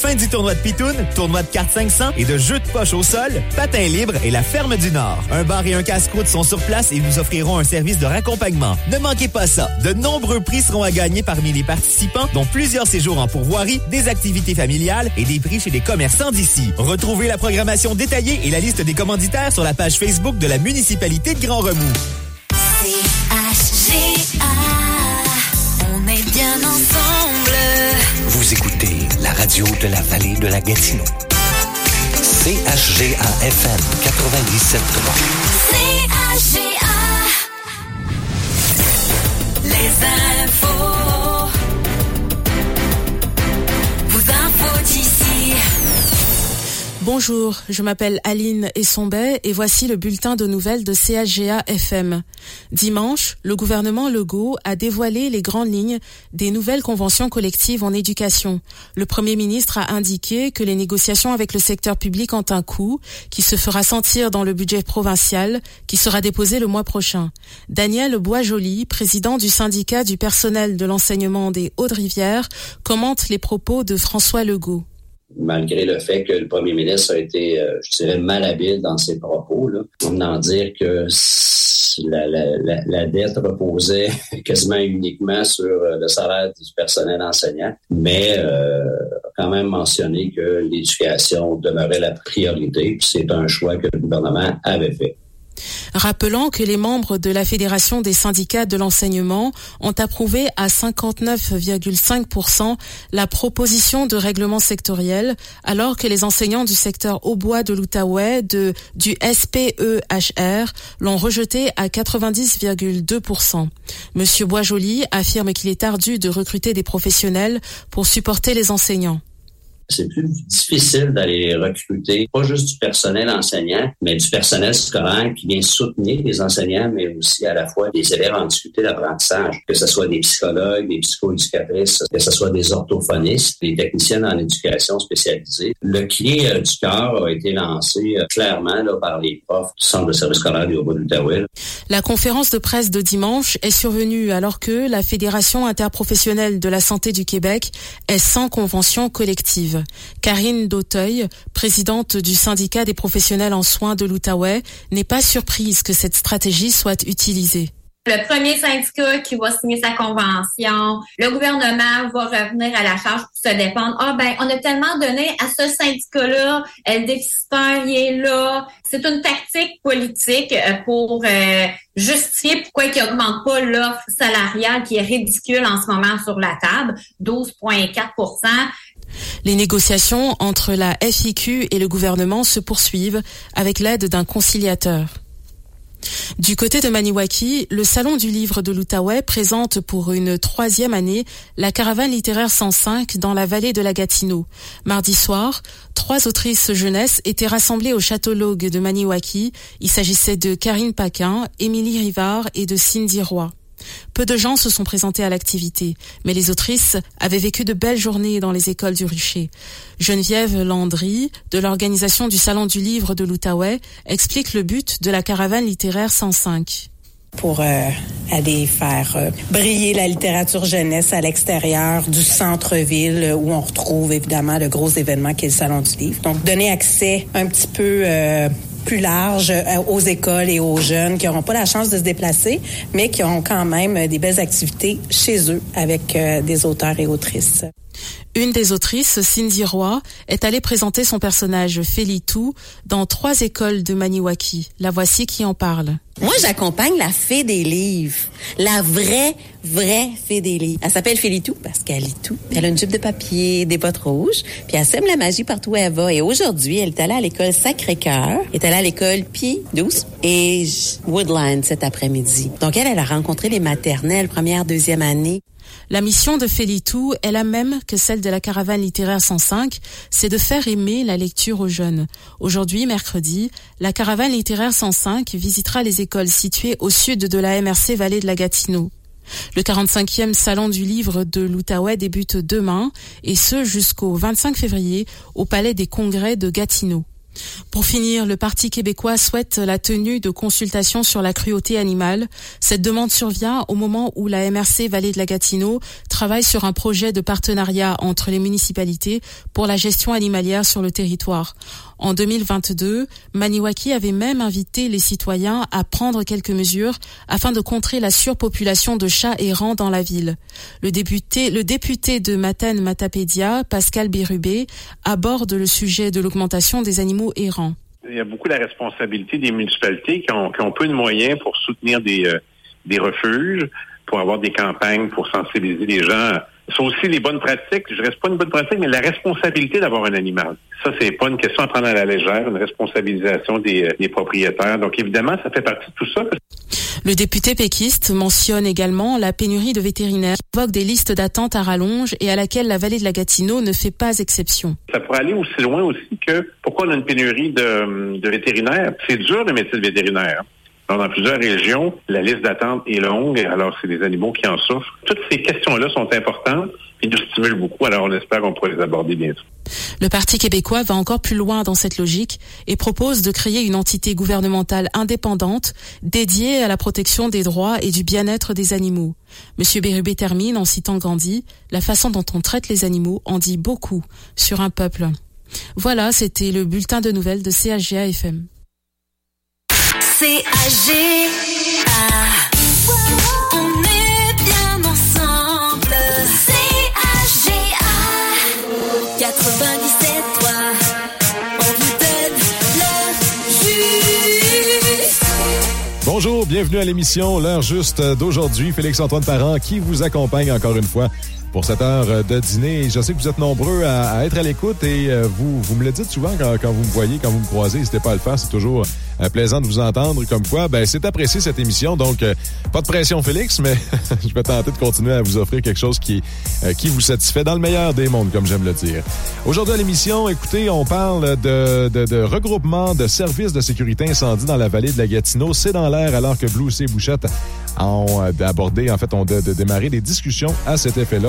Fin du tournoi de Pitoun, tournoi de cartes 500 et de jeux de poche au sol, Patin Libre et la Ferme du Nord. Un bar et un casse-croûte sont sur place et vous offriront un service de raccompagnement. Ne manquez pas ça. De nombreux prix seront à gagner parmi les participants, dont plusieurs séjours en pourvoirie, des activités familiales et des prix chez les commerçants d'ici. Retrouvez la programmation détaillée et la liste des commanditaires sur la page Facebook de la municipalité de Grand la radio de la vallée de la Gatineau. CHGA-FM 97.3. CHGA. Les infos. Bonjour, je m'appelle Aline Essombet et voici le bulletin de nouvelles de CHGA FM. Dimanche, le gouvernement Legault a dévoilé les grandes lignes des nouvelles conventions collectives en éducation. Le Premier ministre a indiqué que les négociations avec le secteur public ont un coût qui se fera sentir dans le budget provincial qui sera déposé le mois prochain. Daniel Boisjoli, président du syndicat du personnel de l'enseignement des Hauts-de-Rivière, commente les propos de François Legault malgré le fait que le premier ministre a été, euh, je dirais, malhabile dans ses propos, là, en dire que la, dette reposait quasiment uniquement sur euh, le salaire du personnel enseignant, mais euh, quand même mentionné que l'éducation demeurait la priorité, puis c'est un choix que le gouvernement avait fait rappelant que les membres de la Fédération des syndicats de l'enseignement ont approuvé à 59,5% la proposition de règlement sectoriel, alors que les enseignants du secteur Haut-Bois de l'Outaouais du SPEHR l'ont rejeté à 90,2%. Monsieur Boisjoli affirme qu'il est ardu de recruter des professionnels pour supporter les enseignants c'est plus difficile d'aller recruter pas juste du personnel enseignant, mais du personnel scolaire qui vient soutenir les enseignants, mais aussi à la fois des élèves en difficulté d'apprentissage, que ce soit des psychologues, des psychoéducatrices, que ce soit des orthophonistes, des techniciens en éducation spécialisée. Le cri euh, du cœur a été lancé euh, clairement par les profs du Centre de service scolaire du Haut-Outaouais. La conférence de presse de dimanche est survenue alors que la Fédération interprofessionnelle de la santé du Québec est sans convention collective. Karine Dauteuil, présidente du syndicat des professionnels en soins de l'Outaouais, n'est pas surprise que cette stratégie soit utilisée. Le premier syndicat qui va signer sa convention, le gouvernement va revenir à la charge pour se défendre. Ah ben, on a tellement donné à ce syndicat-là, le déficitaire, il est là. C'est une tactique politique euh, pour euh, justifier pourquoi il n'augmente pas l'offre salariale qui est ridicule en ce moment sur la table, 12,4 les négociations entre la FIQ et le gouvernement se poursuivent avec l'aide d'un conciliateur. Du côté de Maniwaki, le Salon du Livre de l'Outaouais présente pour une troisième année la caravane littéraire 105 dans la vallée de la Gatineau. Mardi soir, trois autrices jeunesse étaient rassemblées au Château Logue de Maniwaki. Il s'agissait de Karine Paquin, Émilie Rivard et de Cindy Roy. Peu de gens se sont présentés à l'activité, mais les autrices avaient vécu de belles journées dans les écoles du Rucher. Geneviève Landry, de l'organisation du Salon du Livre de l'Outaouais, explique le but de la caravane littéraire 105 pour euh, aller faire euh, briller la littérature jeunesse à l'extérieur du centre-ville où on retrouve évidemment le gros événement qui est le Salon du Livre. Donc, donner accès un petit peu euh, plus large euh, aux écoles et aux jeunes qui n'auront pas la chance de se déplacer, mais qui ont quand même des belles activités chez eux avec euh, des auteurs et autrices. Une des autrices, Cindy Roy, est allée présenter son personnage Félitou dans trois écoles de Maniwaki. La voici qui en parle. Moi, j'accompagne la fée des livres. La vraie, vraie fée des livres. Elle s'appelle Félitou parce qu'elle lit tout. Elle a une jupe de papier, des bottes rouges, puis elle sème la magie partout où elle va. Et aujourd'hui, elle est allée à l'école Sacré-Cœur, est allée à l'école Pi 12 et Woodland cet après-midi. Donc, elle, elle a rencontré les maternelles, première, deuxième année. La mission de Félitou est la même que celle de la caravane littéraire 105, c'est de faire aimer la lecture aux jeunes. Aujourd'hui, mercredi, la caravane littéraire 105 visitera les écoles situées au sud de la MRC Vallée de la Gatineau. Le 45e salon du livre de l'Outaouais débute demain et ce jusqu'au 25 février au Palais des Congrès de Gatineau. Pour finir, le Parti québécois souhaite la tenue de consultations sur la cruauté animale. Cette demande survient au moment où la MRC Vallée de la Gatineau travaille sur un projet de partenariat entre les municipalités pour la gestion animalière sur le territoire. En 2022, Maniwaki avait même invité les citoyens à prendre quelques mesures afin de contrer la surpopulation de chats errants dans la ville. Le député, le député de Matane Matapédia, Pascal Bérubé, aborde le sujet de l'augmentation des animaux errants. Il y a beaucoup la responsabilité des municipalités qui ont, qui ont peu de moyens pour soutenir des, euh, des refuges, pour avoir des campagnes, pour sensibiliser les gens. C'est aussi les bonnes pratiques. Je reste pas une bonne pratique, mais la responsabilité d'avoir un animal. Ça, c'est pas une question à prendre à la légère, une responsabilisation des, euh, des propriétaires. Donc, évidemment, ça fait partie de tout ça. Le député péquiste mentionne également la pénurie de vétérinaires, qui évoque des listes d'attente à rallonge et à laquelle la vallée de la Gatineau ne fait pas exception. Ça pourrait aller aussi loin aussi que pourquoi on a une pénurie de, de vétérinaires. C'est dur le métier de vétérinaire. Alors, dans plusieurs régions, la liste d'attente est longue, alors c'est les animaux qui en souffrent. Toutes ces questions-là sont importantes et nous stimulent beaucoup, alors on espère qu'on pourra les aborder bientôt. Le Parti québécois va encore plus loin dans cette logique et propose de créer une entité gouvernementale indépendante dédiée à la protection des droits et du bien-être des animaux. Monsieur Bérubé termine en citant Gandhi, la façon dont on traite les animaux en dit beaucoup sur un peuple. Voilà, c'était le bulletin de nouvelles de CHGA FM. C-A-G-A. On est bien ensemble. C-A-G-A. 97.3. On vous donne le juste. Bonjour, bienvenue à l'émission L'heure juste d'aujourd'hui. Félix-Antoine Parent qui vous accompagne encore une fois pour cette heure de dîner. Je sais que vous êtes nombreux à, être à l'écoute et euh, vous, vous me le dites souvent quand, quand vous me voyez, quand vous me croisez. N'hésitez pas à le faire, c'est toujours euh, plaisant de vous entendre comme quoi. Ben, c'est apprécié cette émission, donc euh, pas de pression Félix, mais je vais tenter de continuer à vous offrir quelque chose qui, euh, qui vous satisfait dans le meilleur des mondes, comme j'aime le dire. Aujourd'hui à l'émission, écoutez, on parle de, de, de regroupement de services de sécurité incendie dans la vallée de la Gatineau. C'est dans l'air alors que Blue C Bouchette ont euh, abordé, en fait, ont de, de des discussions à cet effet-là.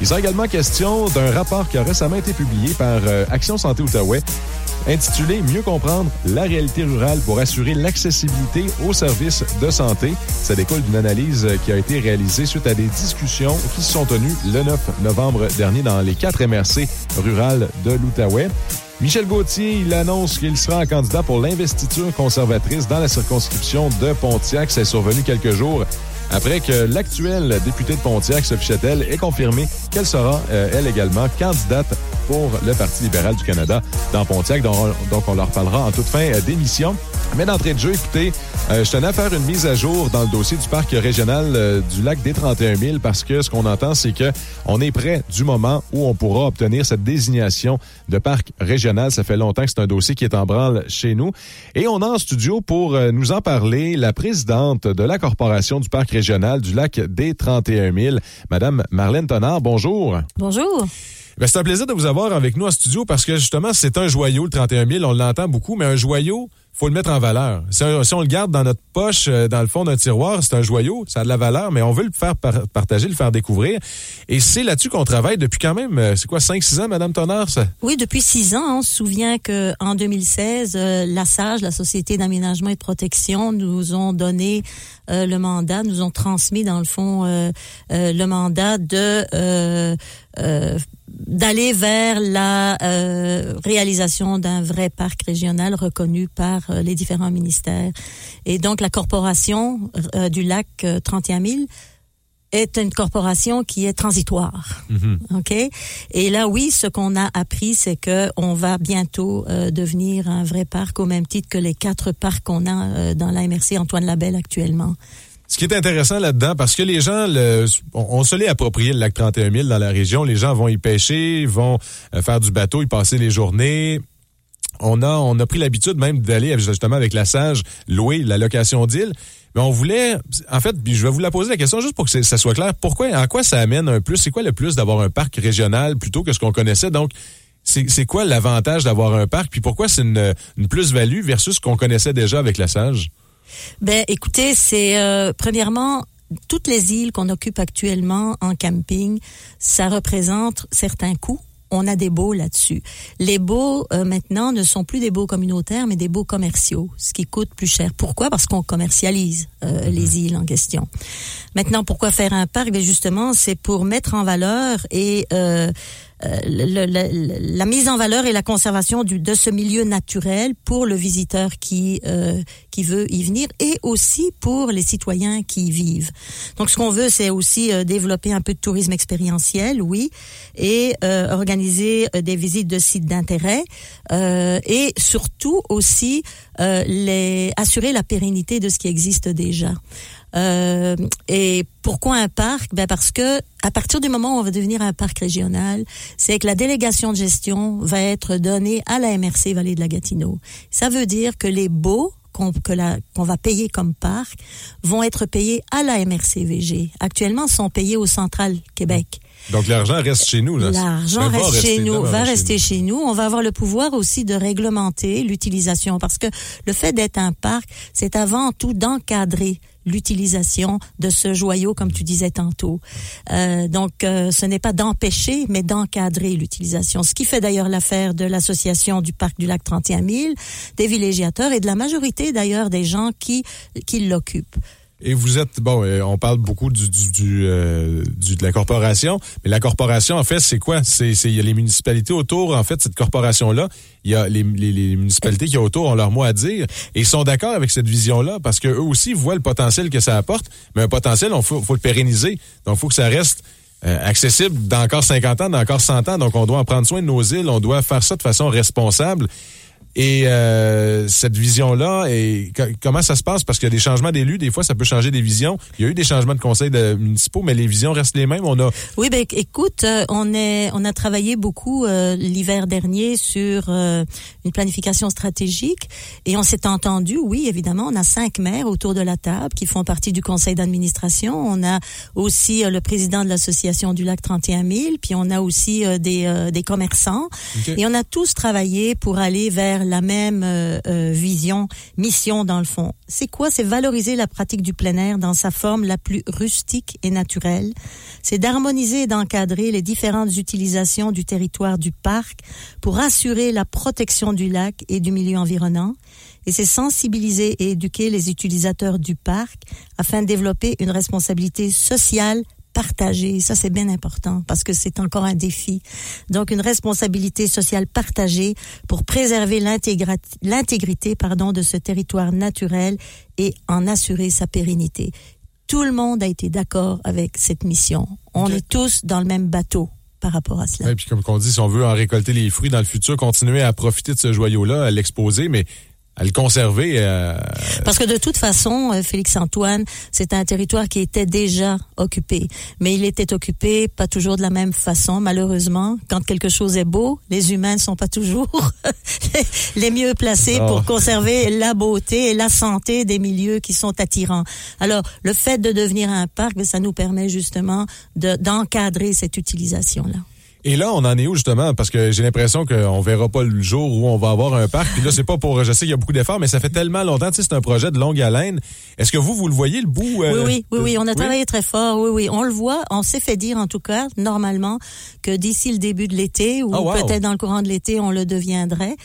Il sera également question d'un rapport qui a récemment été publié par euh, Action Santé Outaouais intitulé Mieux comprendre la réalité rurale pour assurer l'accessibilité aux services de santé. Ça découle d'une analyse euh, qui a été réalisée suite à des discussions qui se sont tenues le 9 novembre dernier dans les quatre MRC rurales de l'Outaouais. Michel Gauthier, il annonce qu'il sera candidat pour l'investiture conservatrice dans la circonscription de Pontiac. C'est survenu quelques jours après que l'actuelle députée de Pontiac, Sophie Chettel, ait confirmé qu'elle sera, euh, elle également, candidate pour le Parti libéral du Canada dans Pontiac. Donc, on, leur parlera en toute fin d'émission. Mais d'entrée de jeu, écoutez, euh, je tenais à faire une mise à jour dans le dossier du parc régional euh, du lac des 31 000 parce que ce qu'on entend, c'est que on est près du moment où on pourra obtenir cette désignation de parc régional. Ça fait longtemps que c'est un dossier qui est en branle chez nous. Et on a en studio pour euh, nous en parler la présidente de la Corporation du parc régional du lac des 31 000, Madame Marlène Tonard. Bonjour. Bonjour. Ben, c'est un plaisir de vous avoir avec nous en studio parce que justement, c'est un joyau, le 31 000. On l'entend beaucoup, mais un joyau, faut le mettre en valeur. Si, on le garde dans notre poche, euh, dans le fond d'un tiroir, c'est un joyau, ça a de la valeur, mais on veut le faire par- partager, le faire découvrir. Et c'est là-dessus qu'on travaille depuis quand même, euh, c'est quoi, 5-6 ans, Madame Tonnerre? Ça? Oui, depuis six ans, on se souvient que en 2016, euh, la SAGE, la Société d'aménagement et de protection, nous ont donné euh, le mandat, nous ont transmis dans le fond euh, euh, le mandat de euh, d'aller vers la euh, réalisation d'un vrai parc régional reconnu par les différents ministères. Et donc la corporation euh, du lac euh, 31 000 est une corporation qui est transitoire. OK? Et là, oui, ce qu'on a appris, c'est que on va bientôt euh, devenir un vrai parc au même titre que les quatre parcs qu'on a euh, dans la MRC Antoine Labelle actuellement. Ce qui est intéressant là-dedans, parce que les gens, le, on, on se l'est approprié le lac 31 000 dans la région. Les gens vont y pêcher, vont euh, faire du bateau, y passer les journées. On a, pris l'habitude même d'aller justement avec la Sage louer la location d'île. Mais on voulait, en fait, je vais vous la poser la question juste pour que ça soit clair. Pourquoi, en quoi ça amène un plus? C'est quoi le plus d'avoir un parc régional plutôt que ce qu'on connaissait? Donc, c'est quoi l'avantage d'avoir un parc? Puis pourquoi c'est une, une plus-value versus ce qu'on connaissait déjà avec la Sage? Ben, écoutez, c'est euh, premièrement toutes les îles qu'on occupe actuellement en camping, ça représente certains coûts on a des baux là-dessus. Les baux euh, maintenant ne sont plus des baux communautaires, mais des baux commerciaux, ce qui coûte plus cher. Pourquoi? Parce qu'on commercialise euh, les îles en question. Maintenant, pourquoi faire un parc? Ben justement, c'est pour mettre en valeur et euh, le- le- la mise en valeur et la conservation du, de ce milieu naturel pour le visiteur qui euh, qui veut y venir et aussi pour les citoyens qui y vivent. Donc ce qu'on veut c'est aussi euh, développer un peu de tourisme expérientiel, oui, et euh, organiser des visites de sites d'intérêt et surtout aussi les assurer la pérennité de ce qui existe déjà. Euh, et pourquoi un parc? Ben parce que à partir du moment où on va devenir un parc régional, c'est que la délégation de gestion va être donnée à la MRC Vallée de la Gatineau. Ça veut dire que les baux qu'on que qu'on va payer comme parc vont être payés à la MRC VG. Actuellement, sont payés au Central Québec. Donc, l'argent reste chez nous. là. L'argent Ben, reste rester chez nous, va rester chez nous. On va avoir le pouvoir aussi de réglementer l'utilisation parce que le fait d'être un parc, c'est avant tout d'encadrer l'utilisation de ce joyau, comme tu disais tantôt. Euh, donc, euh, ce n'est pas d'empêcher, mais d'encadrer l'utilisation. Ce qui fait d'ailleurs l'affaire de l'association du parc du lac 31 000, des villégiateurs et de la majorité d'ailleurs des gens qui qui l'occupent. Et vous êtes, bon, on parle beaucoup du, du, du, euh, du- de la corporation, mais la corporation, en fait, c'est quoi? C'est, il y a les municipalités autour, en fait, cette corporation-là. Il y a les, les, les municipalités qui autour ont leur mot à dire et sont d'accord avec cette vision-là parce que eux aussi voient le potentiel que ça apporte, mais un potentiel, on faut, faut le pérenniser. Donc, faut que ça reste euh, accessible dans encore 50 ans, dans encore 100 ans. Donc, on doit en prendre soin de nos îles, on doit faire ça de façon responsable. Et euh, cette vision-là, et co- comment ça se passe? Parce qu'il y a des changements d'élus, des fois, ça peut changer des visions. Il y a eu des changements de conseils de municipaux, mais les visions restent les mêmes. On a Oui, ben écoute, euh, on est, on a travaillé beaucoup euh, l'hiver dernier sur euh, une planification stratégique et on s'est entendu. Oui, évidemment, on a cinq maires autour de la table qui font partie du conseil d'administration. On a aussi euh, le président de l'association du lac 31 000, puis on a aussi euh, des, euh, des commerçants et on a tous travaillé pour aller vers la même euh, euh, vision, mission dans le fond. C'est quoi? C'est valoriser la pratique du plein air dans sa forme la plus rustique et naturelle. C'est d'harmoniser et d'encadrer les différentes utilisations du territoire du parc pour assurer la protection du lac et du milieu environnant. Et c'est sensibiliser et éduquer les utilisateurs du parc afin de développer une responsabilité sociale partagée. Ça, c'est bien important parce que c'est encore un défi. Donc, une responsabilité sociale partagée pour préserver l'intégrité pardon, de ce territoire naturel et en assurer sa pérennité. Tout le monde a été d'accord avec cette mission. On est tous dans le même bateau par rapport à cela. Et puis comme on dit, si on veut en récolter les fruits dans le futur, continuer à profiter de ce joyau-là, à l'exposer, mais à le conserver. euh, Parce que de toute façon, euh, Félix-Antoine, c'est un territoire qui était déjà occupé. Mais il était occupé pas toujours de la même façon, malheureusement. Quand quelque chose est beau, les humains ne sont pas toujours les mieux placés Oh. pour conserver la beauté et la santé des milieux qui sont attirants. Alors, le fait de devenir un parc, ben, ça nous permet justement de- d'encadrer cette utilisation-là. Et là, on en est où justement? Parce que j'ai l'impression qu'on verra pas le jour où on va avoir un parc. Puis là, c'est pas pour. Je sais qu'il y a beaucoup d'efforts, mais ça fait tellement longtemps. Tu sais, c'est un projet de longue haleine. Est-ce que vous, vous le voyez le bout? euh, Oui, oui, oui, oui, on a oui? travaillé très fort. Oui, oui, on le voit. On s'est fait dire, en tout cas, normalement, que d'ici le début de l'été ou Ah, wow. peut-être dans le courant de l'été, on le deviendrait.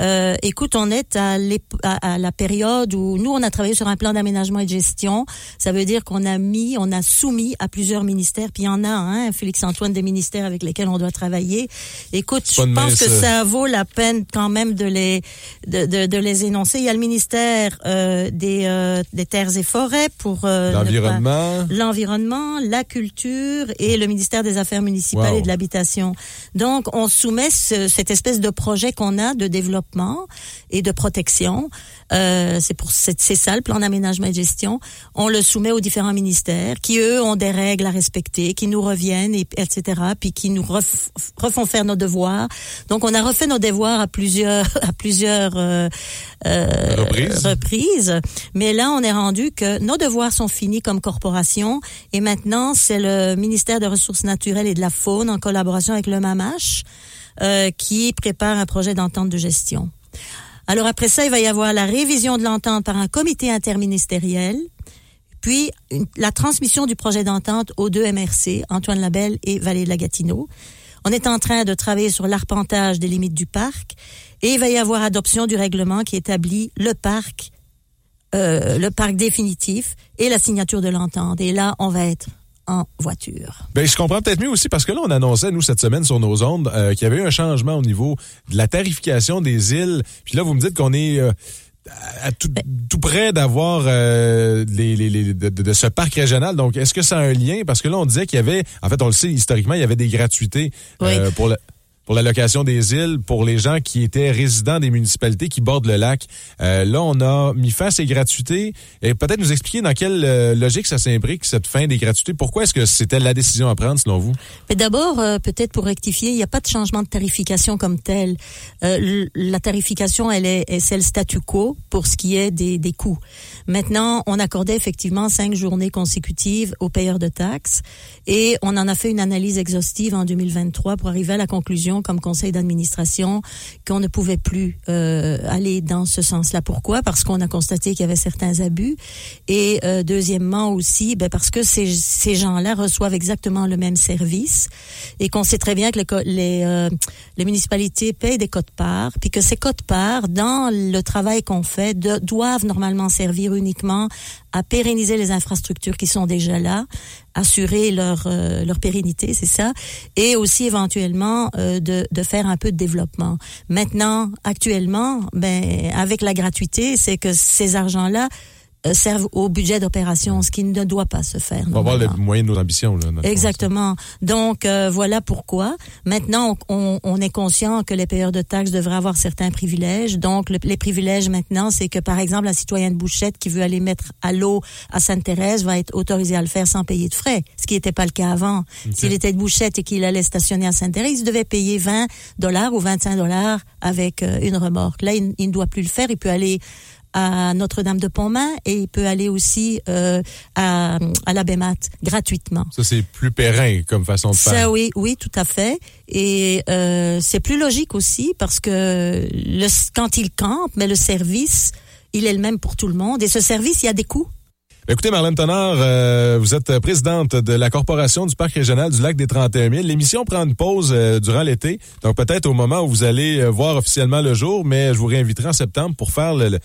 Euh, écoute, on est à, l'ép- à- à la période où nous, on a travaillé sur un plan d'aménagement et de gestion. Ça veut dire qu'on a mis, on a soumis à plusieurs ministères. Puis il y en a un, Félix-Antoine, des ministères avec lesquels on doit travailler. Écoute, je pense mince, que ça vaut la peine quand même de les de, de, de les énoncer. Il y a le ministère euh, des, euh, des terres et forêts pour euh, L'environnement. l'environnement, la culture et le ministère des Affaires municipales Wow. et de l'habitation. Donc, on soumet ce- cette espèce de projet qu'on a de développement et de protection. Euh, c'est pour c'est ça le plan d'aménagement et de gestion. On le soumet aux différents ministères qui eux ont des règles à respecter, qui nous reviennent et etc. Puis qui nous ref- refont faire nos devoirs. Donc, on a refait nos devoirs à plusieurs à plusieurs euh, euh, Reprises. reprises. Mais là, on est rendu que nos devoirs sont finis comme corporation et maintenant, c'est le ministère des Ressources naturelles et de la faune en collaboration avec le MAMACH euh, qui prépare un projet d'entente de gestion. Alors après ça, il va y avoir la révision de l'entente par un comité interministériel, puis la transmission du projet d'entente aux deux MRC, Antoine Labelle et Vallée de la Gatineau. On est en train de travailler sur l'arpentage des limites du parc et il va y avoir adoption du règlement qui établit le parc, euh, le parc définitif et la signature de l'entente. Et là, on va être en voiture. Ben, je comprends peut-être mieux aussi parce que là, on annonçait, nous, cette semaine sur nos ondes, euh, qu'il y avait eu un changement au niveau de la tarification des îles. Puis là, vous me dites qu'on est euh, à tout, tout près d'avoir euh, les, les, les- de, de ce parc régional. Donc, est-ce que ça a un lien? Parce que là, on disait qu'il y avait, en fait, on le sait, historiquement, il y avait des gratuités pour le pour la location des îles, pour les gens qui étaient résidents des municipalités qui bordent le lac. Euh, là, on a mis fin à ces gratuités. Et peut-être nous expliquer dans quelle euh, logique ça s'imbrique, cette fin des gratuités. Pourquoi est-ce que c'était la décision à prendre, selon vous? Mais d'abord, euh, peut-être pour rectifier, il n'y a pas de changement de tarification comme tel. Euh, la tarification, elle est, est- c'est le statu quo pour ce qui est des, des coûts. Maintenant, on accordait effectivement cinq journées consécutives aux payeurs de taxes et on en a fait une analyse exhaustive en 2023 pour arriver à la conclusion, comme conseil d'administration, qu'on ne pouvait plus euh, aller dans ce sens-là. Pourquoi? Parce qu'on a constaté qu'il y avait certains abus et euh, deuxièmement aussi, ben, parce que ces, gens-là reçoivent exactement le même service et qu'on sait très bien que les, euh, municipalités payent des cotes-parts, puis que ces cotes-parts, dans le travail qu'on fait, doivent normalement servir uniquement à pérenniser les infrastructures qui sont déjà là, assurer leur leur pérennité, c'est ça, et aussi éventuellement de de faire un peu de développement. Maintenant, actuellement, ben avec la gratuité, c'est que ces argents-là servent au budget d'opération, ce qui ne doit pas se faire. On va voir le moyen de nos ambitions. Là, Exactement. Donc euh, voilà pourquoi. Maintenant, on, on est conscient que les payeurs de taxes devraient avoir certains privilèges. Donc le- les privilèges maintenant, c'est que par exemple, un citoyen de Bouchette qui veut aller mettre à l'eau à Sainte-Thérèse va être autorisé à le faire sans payer de frais, ce qui n'était pas le cas avant. S'il était de Bouchette et qu'il allait stationner à Sainte-Thérèse, il devait payer 20 dollars ou 25 dollars avec euh, une remorque. Là, il, il ne doit plus le faire. Il peut aller à Notre-Dame-de-Pontmain et il peut aller aussi euh, à, à la Bémat gratuitement. Ça, c'est plus périn comme façon de Ça, faire. oui, oui, tout à fait. Et euh, c'est plus logique aussi parce que le, quand il campe, mais le service, il est le même pour tout le monde. Et ce service, il y a des coûts. Écoutez, Marlène Tonard, euh, vous êtes présidente de la Corporation du Parc régional du Lac des 31 000. L'émission prend une pause euh, durant l'été, donc peut-être au moment où vous allez euh, voir officiellement le jour, mais je vous réinviterai en septembre pour faire le, le-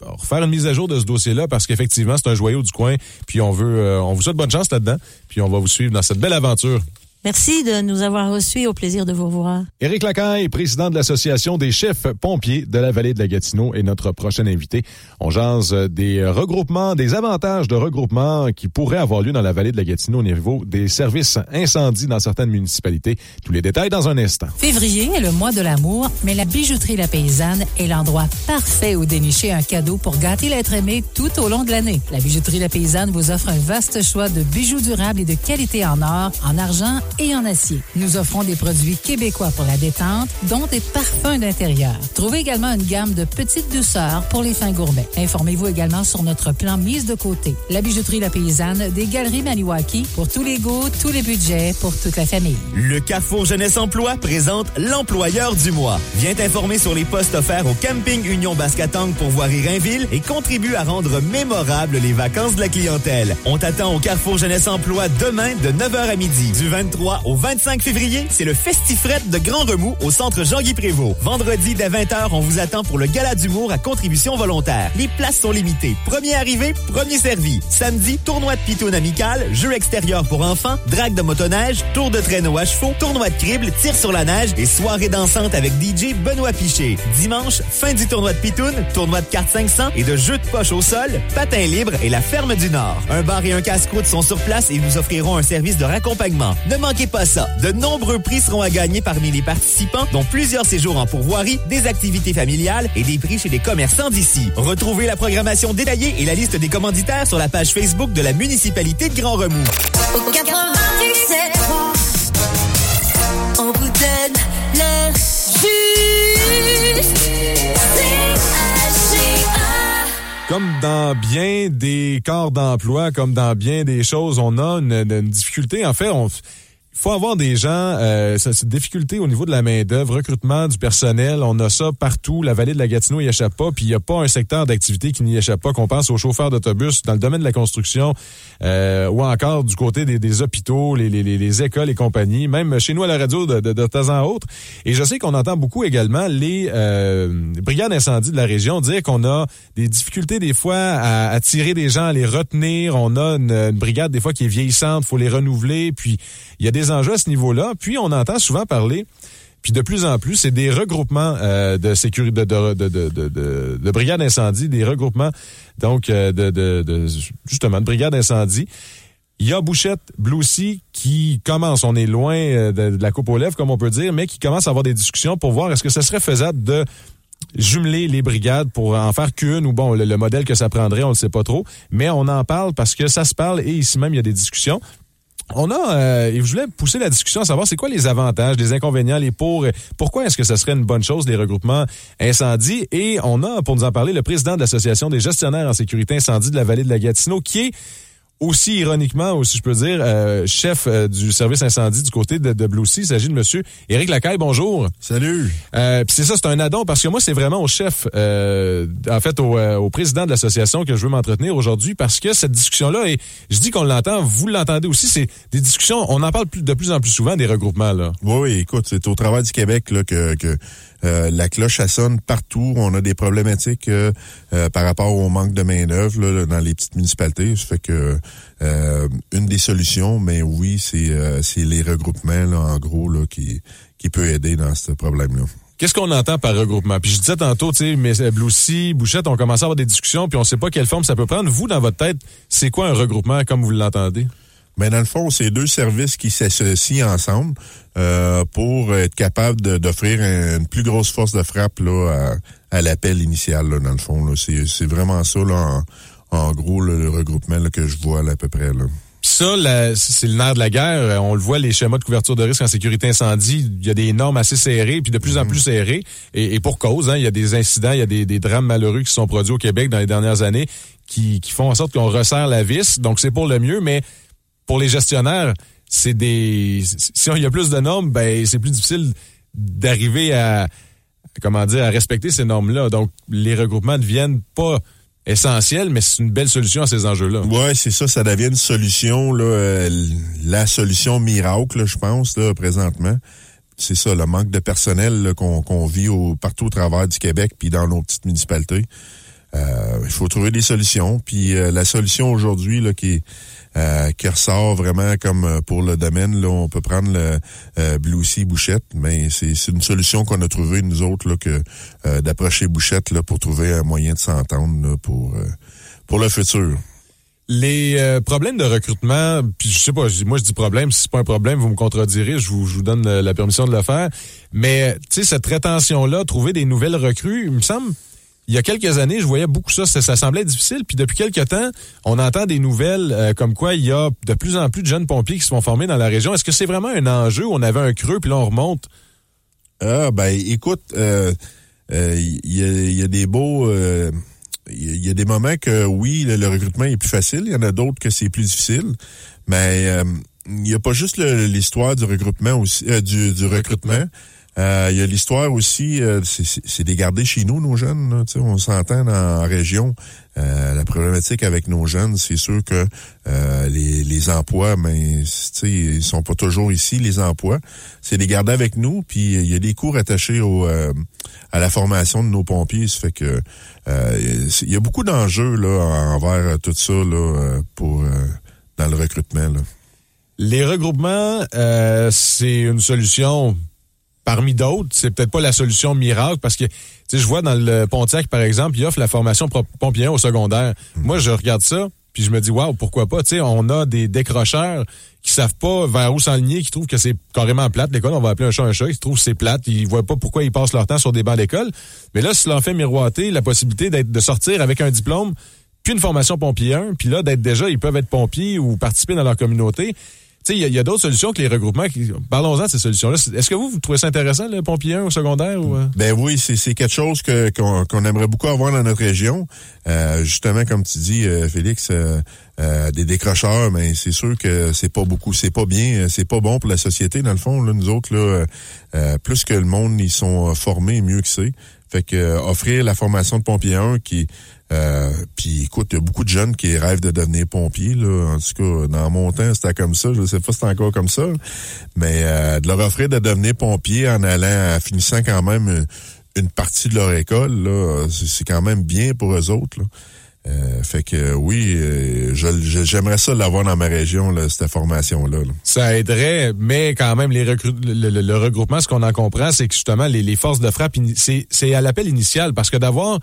pour faire une mise à jour de ce dossier-là parce qu'effectivement, c'est un joyau du coin, puis on veut, euh, on vous souhaite bonne chance là-dedans, puis on va vous suivre dans cette belle aventure. Merci de nous avoir reçus. Au plaisir de vous revoir. Éric Lacaille, président de l'Association des chefs pompiers de la vallée de la Gatineau, est notre prochain invité. On jase des regroupements, des avantages de regroupement qui pourraient avoir lieu dans la vallée de la Gatineau au niveau des services incendies dans certaines municipalités. Tous les détails dans un instant. Février est le mois de l'amour, mais la bijouterie La Paysanne est l'endroit parfait où dénicher un cadeau pour gâter l'être aimé tout au long de l'année. La bijouterie La Paysanne vous offre un vaste choix de bijoux durables et de qualité en or, en argent et en acier. Nous offrons des produits québécois pour la détente, dont des parfums d'intérieur. Trouvez également une gamme de petites douceurs pour les fins gourmets. Informez-vous également sur notre plan mise de côté. La bijouterie La Paysanne des Galeries Maniwaki pour tous les goûts, tous les budgets, pour toute la famille. Le Carrefour Jeunesse Emploi présente l'employeur du mois. Viens t'informer sur les postes offerts au Camping Union Bascatang pour voir Rainville et contribue à rendre mémorables les vacances de la clientèle. On t'attend au Carrefour Jeunesse Emploi demain de 9h à midi. Du 23 au 25 février, c'est le Festifrette de Grand Remous au centre Jean-Guy Prévost. Vendredi dès 20h, on vous attend pour le gala d'humour à contribution volontaire. Les places sont limitées. Premier arrivé, premier servi. Samedi, tournoi de pitoune amical, jeux extérieurs pour enfants, drague de motoneige, tour de traîneau à chevaux, tournoi de crible, tir sur la neige et soirée dansante avec DJ Benoît Piché. Dimanche, fin du tournoi de pitoune, tournoi de cartes 500 et de jeux de poche au sol, patin libre et la ferme du Nord. Un bar et un casse-croûte sont sur place et nous offriront un service de raccompagnement. Ne manquez pas ça. De nombreux prix seront à gagner parmi les participants, dont plusieurs séjours en pourvoirie, des activités familiales et des prix chez les commerçants d'ici. Retrouvez la programmation détaillée et la liste des commanditaires sur la page Facebook de la municipalité de Grand Remous. Au 97.3, on vous donne l'heure juste. C-H-G-A. Comme dans bien des corps d'emploi, comme dans bien des choses, on a une, une difficulté. En fait, on, Il faut avoir des gens, euh, une difficulté au niveau de la main-d'œuvre, recrutement du personnel. On a ça partout. La vallée de la Gatineau n'y échappe pas. Puis il n'y a pas un secteur d'activité qui n'y échappe pas. Qu'on pense aux chauffeurs d'autobus dans le domaine de la construction euh, ou encore du côté des, des hôpitaux, les, les, les- les écoles et compagnie. Même chez nous à la radio de, de, de temps en autre. Et je sais qu'on entend beaucoup également les euh, brigades d'incendie de la région dire qu'on a des difficultés des fois à attirer des gens, à les retenir. On a une, une brigade des fois qui est vieillissante, faut les renouveler. Puis il y a des enjeux à ce niveau-là. Puis on entend souvent parler. Puis de plus en plus, c'est des regroupements euh, de sécurité, de, de, de, de, de, de brigades d'incendie, des regroupements donc euh, de, justement de brigades d'incendie. Il y a Bouchette, Blue Sea qui commence, on est loin euh, de, de la coupe aux lèvres, comme on peut dire, mais qui commence à avoir des discussions pour voir est-ce que ce serait faisable de jumeler les brigades pour en faire qu'une ou bon, le, le modèle que ça prendrait, on ne sait pas trop, mais on en parle parce que ça se parle et ici même, il y a des discussions. On a, euh, je voulais pousser la discussion à savoir c'est quoi les avantages, les inconvénients, les pour, euh, pourquoi est-ce que ce serait une bonne chose, les regroupements incendie. Et on a, pour nous en parler, le président de l'Association des gestionnaires en sécurité incendie de la vallée de la Gatineau, qui est aussi ironiquement, ou si je peux dire, euh, chef euh, du service incendie du côté de, de Blue Sea. Il s'agit de monsieur Éric Lacaille. Bonjour. Salut. Euh, Puis c'est ça, c'est un addon parce que moi, c'est vraiment au chef, euh, en fait, au, euh, au président de l'association que je veux m'entretenir aujourd'hui parce que cette discussion-là, et je dis qu'on l'entend, vous l'entendez aussi, c'est des discussions, on en parle plus, de plus en plus souvent des regroupements. là. Oui, oui, écoute, c'est au travail du Québec là, que, que euh, la cloche elle sonne partout. On a des problématiques euh, euh, par rapport au manque de main-d'œuvre là, dans les petites municipalités. Ça fait que euh, une des solutions, mais oui, c'est euh, c'est les regroupements, là, en gros, là, qui, qui peut aider dans ce problème-là. Qu'est-ce qu'on entend par regroupement? Puis je disais tantôt, tu sais, mais Sea, Bouchette, on commence à avoir des discussions, puis on sait pas quelle forme ça peut prendre. Vous, dans votre tête, c'est quoi un regroupement comme vous l'entendez? Mais dans le fond, c'est deux services qui s'associent ensemble euh, pour être capable d'offrir un- une plus grosse force de frappe là, à, à l'appel initial, là, dans le fond. C'est vraiment ça, là, en, en gros, là, le regroupement là, que je vois là, à peu près. Là. Ça, c'est le nerf de la guerre. Euh, On le voit, les schémas de couverture de risque en sécurité incendie, il y a des normes assez serrées, puis de plus en plus serrées. Et, et pour cause, hein, il y a des incidents, il y a des, des drames malheureux qui sont produits au Québec dans les dernières années qui, qui font en sorte qu'on resserre la vis. Donc, c'est pour le mieux, mais pour les gestionnaires, c'est des... Si il y a plus de normes, ben c'est plus difficile d'arriver à, comment dire, à respecter ces normes-là. Donc, les regroupements deviennent pas essentiels, mais c'est une belle solution à ces enjeux-là. Ouais, c'est ça, ça devient une solution, euh, la solution miracle, je pense, présentement. C'est ça, le manque de personnel qu'on vit partout au travers du Québec puis dans nos petites municipalités. Euh, il faut trouver des solutions. Puis euh, la solution aujourd'hui là, qui, est, euh, qui ressort vraiment comme euh, pour le domaine, là, on peut prendre le euh, Blue Sea Bouchette, mais c'est une solution qu'on a trouvée, nous autres, là, que euh, d'approcher Bouchette là, pour trouver un moyen de s'entendre pour, euh, pour le futur. Les euh, problèmes de recrutement, puis je sais pas, moi je dis problème, si c'est pas un problème, vous me contredirez, je vous, je vous donne euh, la permission de le faire. Mais tu sais, cette rétention-là, trouver des nouvelles recrues, il me semble, il y a quelques années, je voyais beaucoup ça, ça, semblait difficile. Puis depuis quelques temps, on entend des nouvelles euh, comme quoi il y a de plus en plus de jeunes pompiers qui se font former dans la région. Est-ce que c'est vraiment un enjeu? Où on avait un creux, puis là on remonte? Ah, ben, écoute, euh, euh, il y, a, des beaux... il y a- des moments que, oui, le, recrutement est plus facile. Il y en a d'autres que c'est plus difficile. Mais il n'y a pas juste l'histoire du regroupement aussi, du recrutement. Euh, il y a l'histoire aussi, euh, c'est- des garder chez nous, nos jeunes. là, on s'entend en région. Euh, la problématique avec nos jeunes, c'est sûr que euh, les, les emplois, mais sais, ils sont pas toujours ici, les emplois. C'est les garder avec nous, puis il y a des cours attachés au, euh, à la formation de nos pompiers. Ça fait que il y a beaucoup d'enjeux là envers tout ça là pour dans le recrutement. Là. Les regroupements, c'est une solution parmi d'autres. C'est peut-être pas la solution miracle parce que, tu sais, je vois dans le Pontiac, par exemple, il offre la formation pompier au secondaire. Moi, je regarde ça, puis je me dis, waouh, pourquoi pas? Tu sais, on a des décrocheurs qui savent pas vers où s'enligner, qui trouvent que c'est carrément plate. L'école, on va appeler un chat un chat, ils trouvent que c'est plate, ils voient pas pourquoi ils passent leur temps sur des bancs d'école. Mais là, si l'on fait miroiter la possibilité d'être, de sortir avec un diplôme, puis une formation pompier 1, puis là, d'être déjà, ils peuvent être pompiers ou participer dans leur communauté. Sais, il y a, a d'autres solutions que les regroupements. Qui... Parlons-en de ces solutions-là. Est-ce que vous, vous trouvez ça intéressant, le pompier 1 au secondaire? Ou... euh? Ben oui, c'est quelque chose que qu'on qu'on aimerait beaucoup avoir dans notre région. Euh, justement, comme tu dis, euh, Félix, euh, euh, des décrocheurs, mais c'est sûr que c'est pas beaucoup, c'est pas bien, c'est pas bon pour la société dans le fond. Là, nous autres, là, euh, plus que le monde, ils sont formés, mieux que c'est. Fait que euh, offrir la formation de pompier 1 qui euh, puis écoute, il y a beaucoup de jeunes qui rêvent de devenir pompiers. Là. En tout cas, dans mon temps, c'était comme ça. Je sais pas si c'est encore comme ça. Mais euh, de leur offrir de devenir pompier en allant, en finissant quand même une partie de leur école, c'est quand même bien pour eux autres. Là. Euh, fait que oui, euh, j'aimerais ça l'avoir dans ma région, là, cette formation-là. là. Ça aiderait, mais quand même, les le, le- le regroupement, ce qu'on en comprend, c'est que justement, les, les forces de frappe, c'est à l'appel initial, parce que d'avoir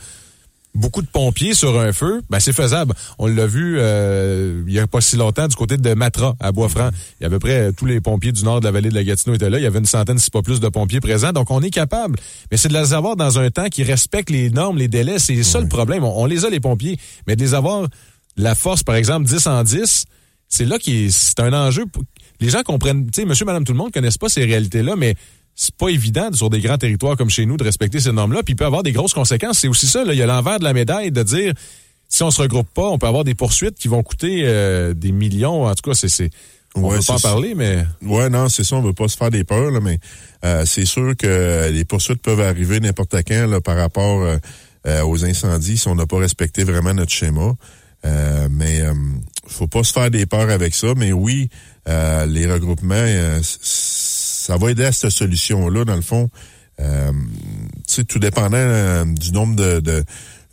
beaucoup de pompiers sur un feu, ben c'est faisable. On l'a vu euh, il y a pas si longtemps du côté de Matra, à Boisfranc. Il y a à peu près euh, tous les pompiers du nord de la vallée de la Gatineau étaient là. Il y avait une centaine, si pas plus, de pompiers présents. Donc, on est capable. Mais c'est de les avoir dans un temps qui respecte les normes, les délais. C'est ça le problème. On, on les a, les pompiers. Mais de les avoir la force, par exemple, 10 en 10, c'est là qui c'est un enjeu. pour- Les gens comprennent, tu sais, monsieur, madame, tout le monde connaissent pas ces réalités-là, mais c'est pas évident sur des grands territoires comme chez nous de respecter ces normes-là, puis il peut avoir des grosses conséquences. C'est aussi ça, là, il y a l'envers de la médaille de dire si on se regroupe pas, on peut avoir des poursuites qui vont coûter euh, des millions. En tout cas, c'est c'est on Ouais, peut pas en parler, mais Ouais, non, c'est ça, on veut pas se faire des peurs, là, mais euh, c'est sûr que les poursuites peuvent arriver n'importe quand là, par rapport euh, aux incendies si on n'a pas respecté vraiment notre schéma. Euh, mais euh, faut pas se faire des peurs avec ça. Mais oui, euh, les regroupements, euh, ça va aider à cette solution-là, dans le fond. Euh, tu sais, tout dépendant euh, du nombre de, de,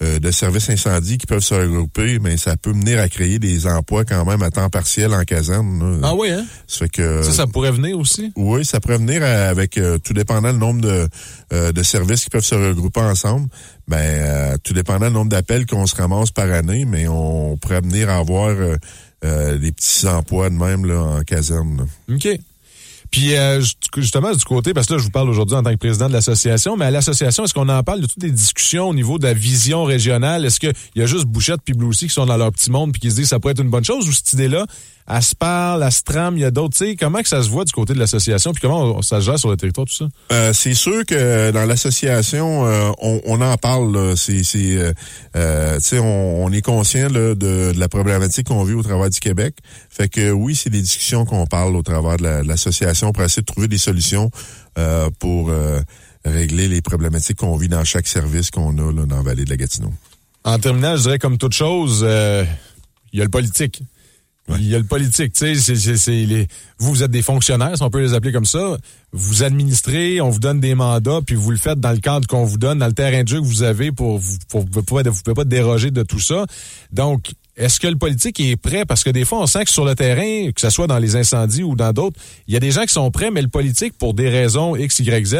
euh, de services incendies qui peuvent se regrouper, mais ça peut mener à créer des emplois quand même à temps partiel en caserne. là. Ah oui, hein? Ça fait que ça, ça pourrait venir aussi? oui, ça pourrait venir avec euh, tout dépendant le nombre de, euh, de services qui peuvent se regrouper ensemble. Ben, euh, tout dépendant le nombre d'appels qu'on se ramasse par année, mais on pourrait venir à avoir des petits emplois de même là, en caserne. là. OK. Puis euh, ju- justement, du côté, parce que là, je vous parle aujourd'hui en tant que président de l'association, mais à l'association, est-ce qu'on en parle de toutes les discussions au niveau de la vision régionale? Est-ce qu'il y a juste Bouchette puis Bloussy qui sont dans leur petit monde puis qui se disent que ça pourrait être une bonne chose ou cette idée-là, elle se parle, elle se trame, il y a d'autres, tu sais, comment que ça se voit du côté de l'association puis comment on- ça se gère sur le territoire, tout ça? Euh, c'est sûr que dans l'association, euh, on, on en parle. C'est, c'est, euh, euh, tu sais, on, on est conscient là, de, de la problématique qu'on vit au travers du Québec. Fait que oui, c'est des discussions qu'on parle au travers de la- de l'association pour essayer de trouver des solutions euh, pour euh, régler les problématiques qu'on vit dans chaque service qu'on a là, dans la vallée de la Gatineau. En terminant, je dirais comme toute chose, euh, il y a le politique. Il y a le politique, tu sais, c'est, les, vous, vous êtes des fonctionnaires, si on peut les appeler comme ça. Vous administrez, on vous donne des mandats, puis vous le faites dans le cadre qu'on vous donne, dans le terrain de que vous avez pour, vous, pour vous pouvez pas déroger de tout ça. Donc, est-ce que le politique est prêt? Parce que des fois, on sent que sur le terrain, que ce soit dans les incendies ou dans d'autres, il y a des gens qui sont prêts, mais le politique, pour des raisons X, Y, Z,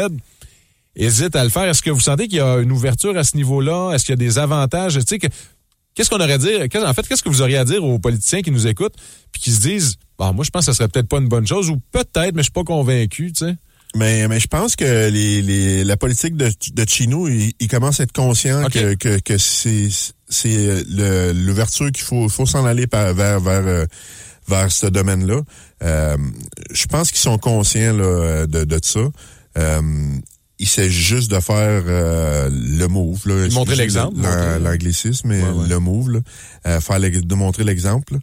hésite à le faire. Est-ce que vous sentez qu'il y a une ouverture à ce niveau-là? Est-ce qu'il y a des avantages? Tu sais, que- qu'est-ce qu'on aurait à dire? En fait, qu'est-ce que vous auriez à dire aux politiciens qui nous écoutent puis qui se disent, bon, moi, je pense que ça serait peut-être pas une bonne chose ou peut-être, mais je suis pas convaincu, tu sais? Mais, mais je pense que les, les, la politique de, de Chino, il, il commence à être conscient que, que, que c'est c'est l'ouverture qu'il faut faut s'en aller par- vers vers euh, vers ce domaine-là. Euh, je pense qu'ils sont conscients là, de, de ça. Euh, il s'agit juste de faire euh, le move. Là, Montrer l'exemple, L'anglicisme, mais Ouais, ouais. le move. Là, euh, faire de montrer l'exemple.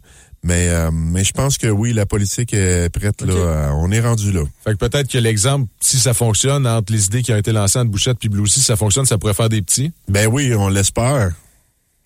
Mais, euh, mais je pense que oui, la politique est prête. Là, Euh, on est rendu là. Fait que peut-être que l'exemple, si ça fonctionne, entre les idées qui ont été lancées entre Bouchette puis Blue, si ça fonctionne, ça pourrait faire des petits. Ben oui, on l'espère.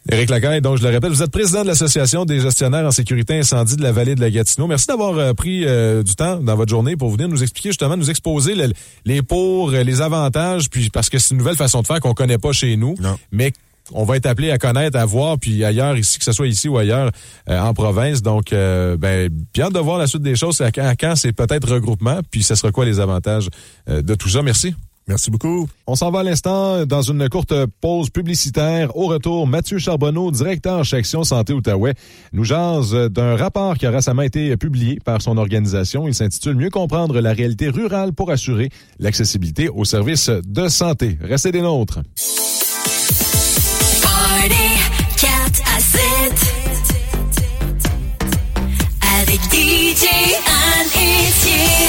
Éric Lacaille, donc je le répète, vous êtes président de l'Association des gestionnaires en sécurité incendie de la vallée de la Gatineau. Merci d'avoir euh, pris euh, du temps dans votre journée pour venir nous expliquer justement, nous exposer le- les pour, euh, les avantages, puis parce que c'est une nouvelle façon de faire qu'on connaît pas chez nous, mais on va être appelé à connaître, à voir, puis ailleurs, ici, que ce soit ici ou ailleurs euh, en province. Donc, euh, ben, bien de voir la suite des choses. À quand, à quand c'est peut-être regroupement, puis ce sera quoi les avantages euh, de tout ça. Merci. Merci beaucoup. On s'en va à l'instant dans une courte pause publicitaire. Au retour, Mathieu Charbonneau, directeur section Santé Outaouais, nous jase d'un rapport qui a récemment été publié par son organisation. Il s'intitule Mieux comprendre la réalité rurale pour assurer l'accessibilité aux services de santé. Restez des nôtres.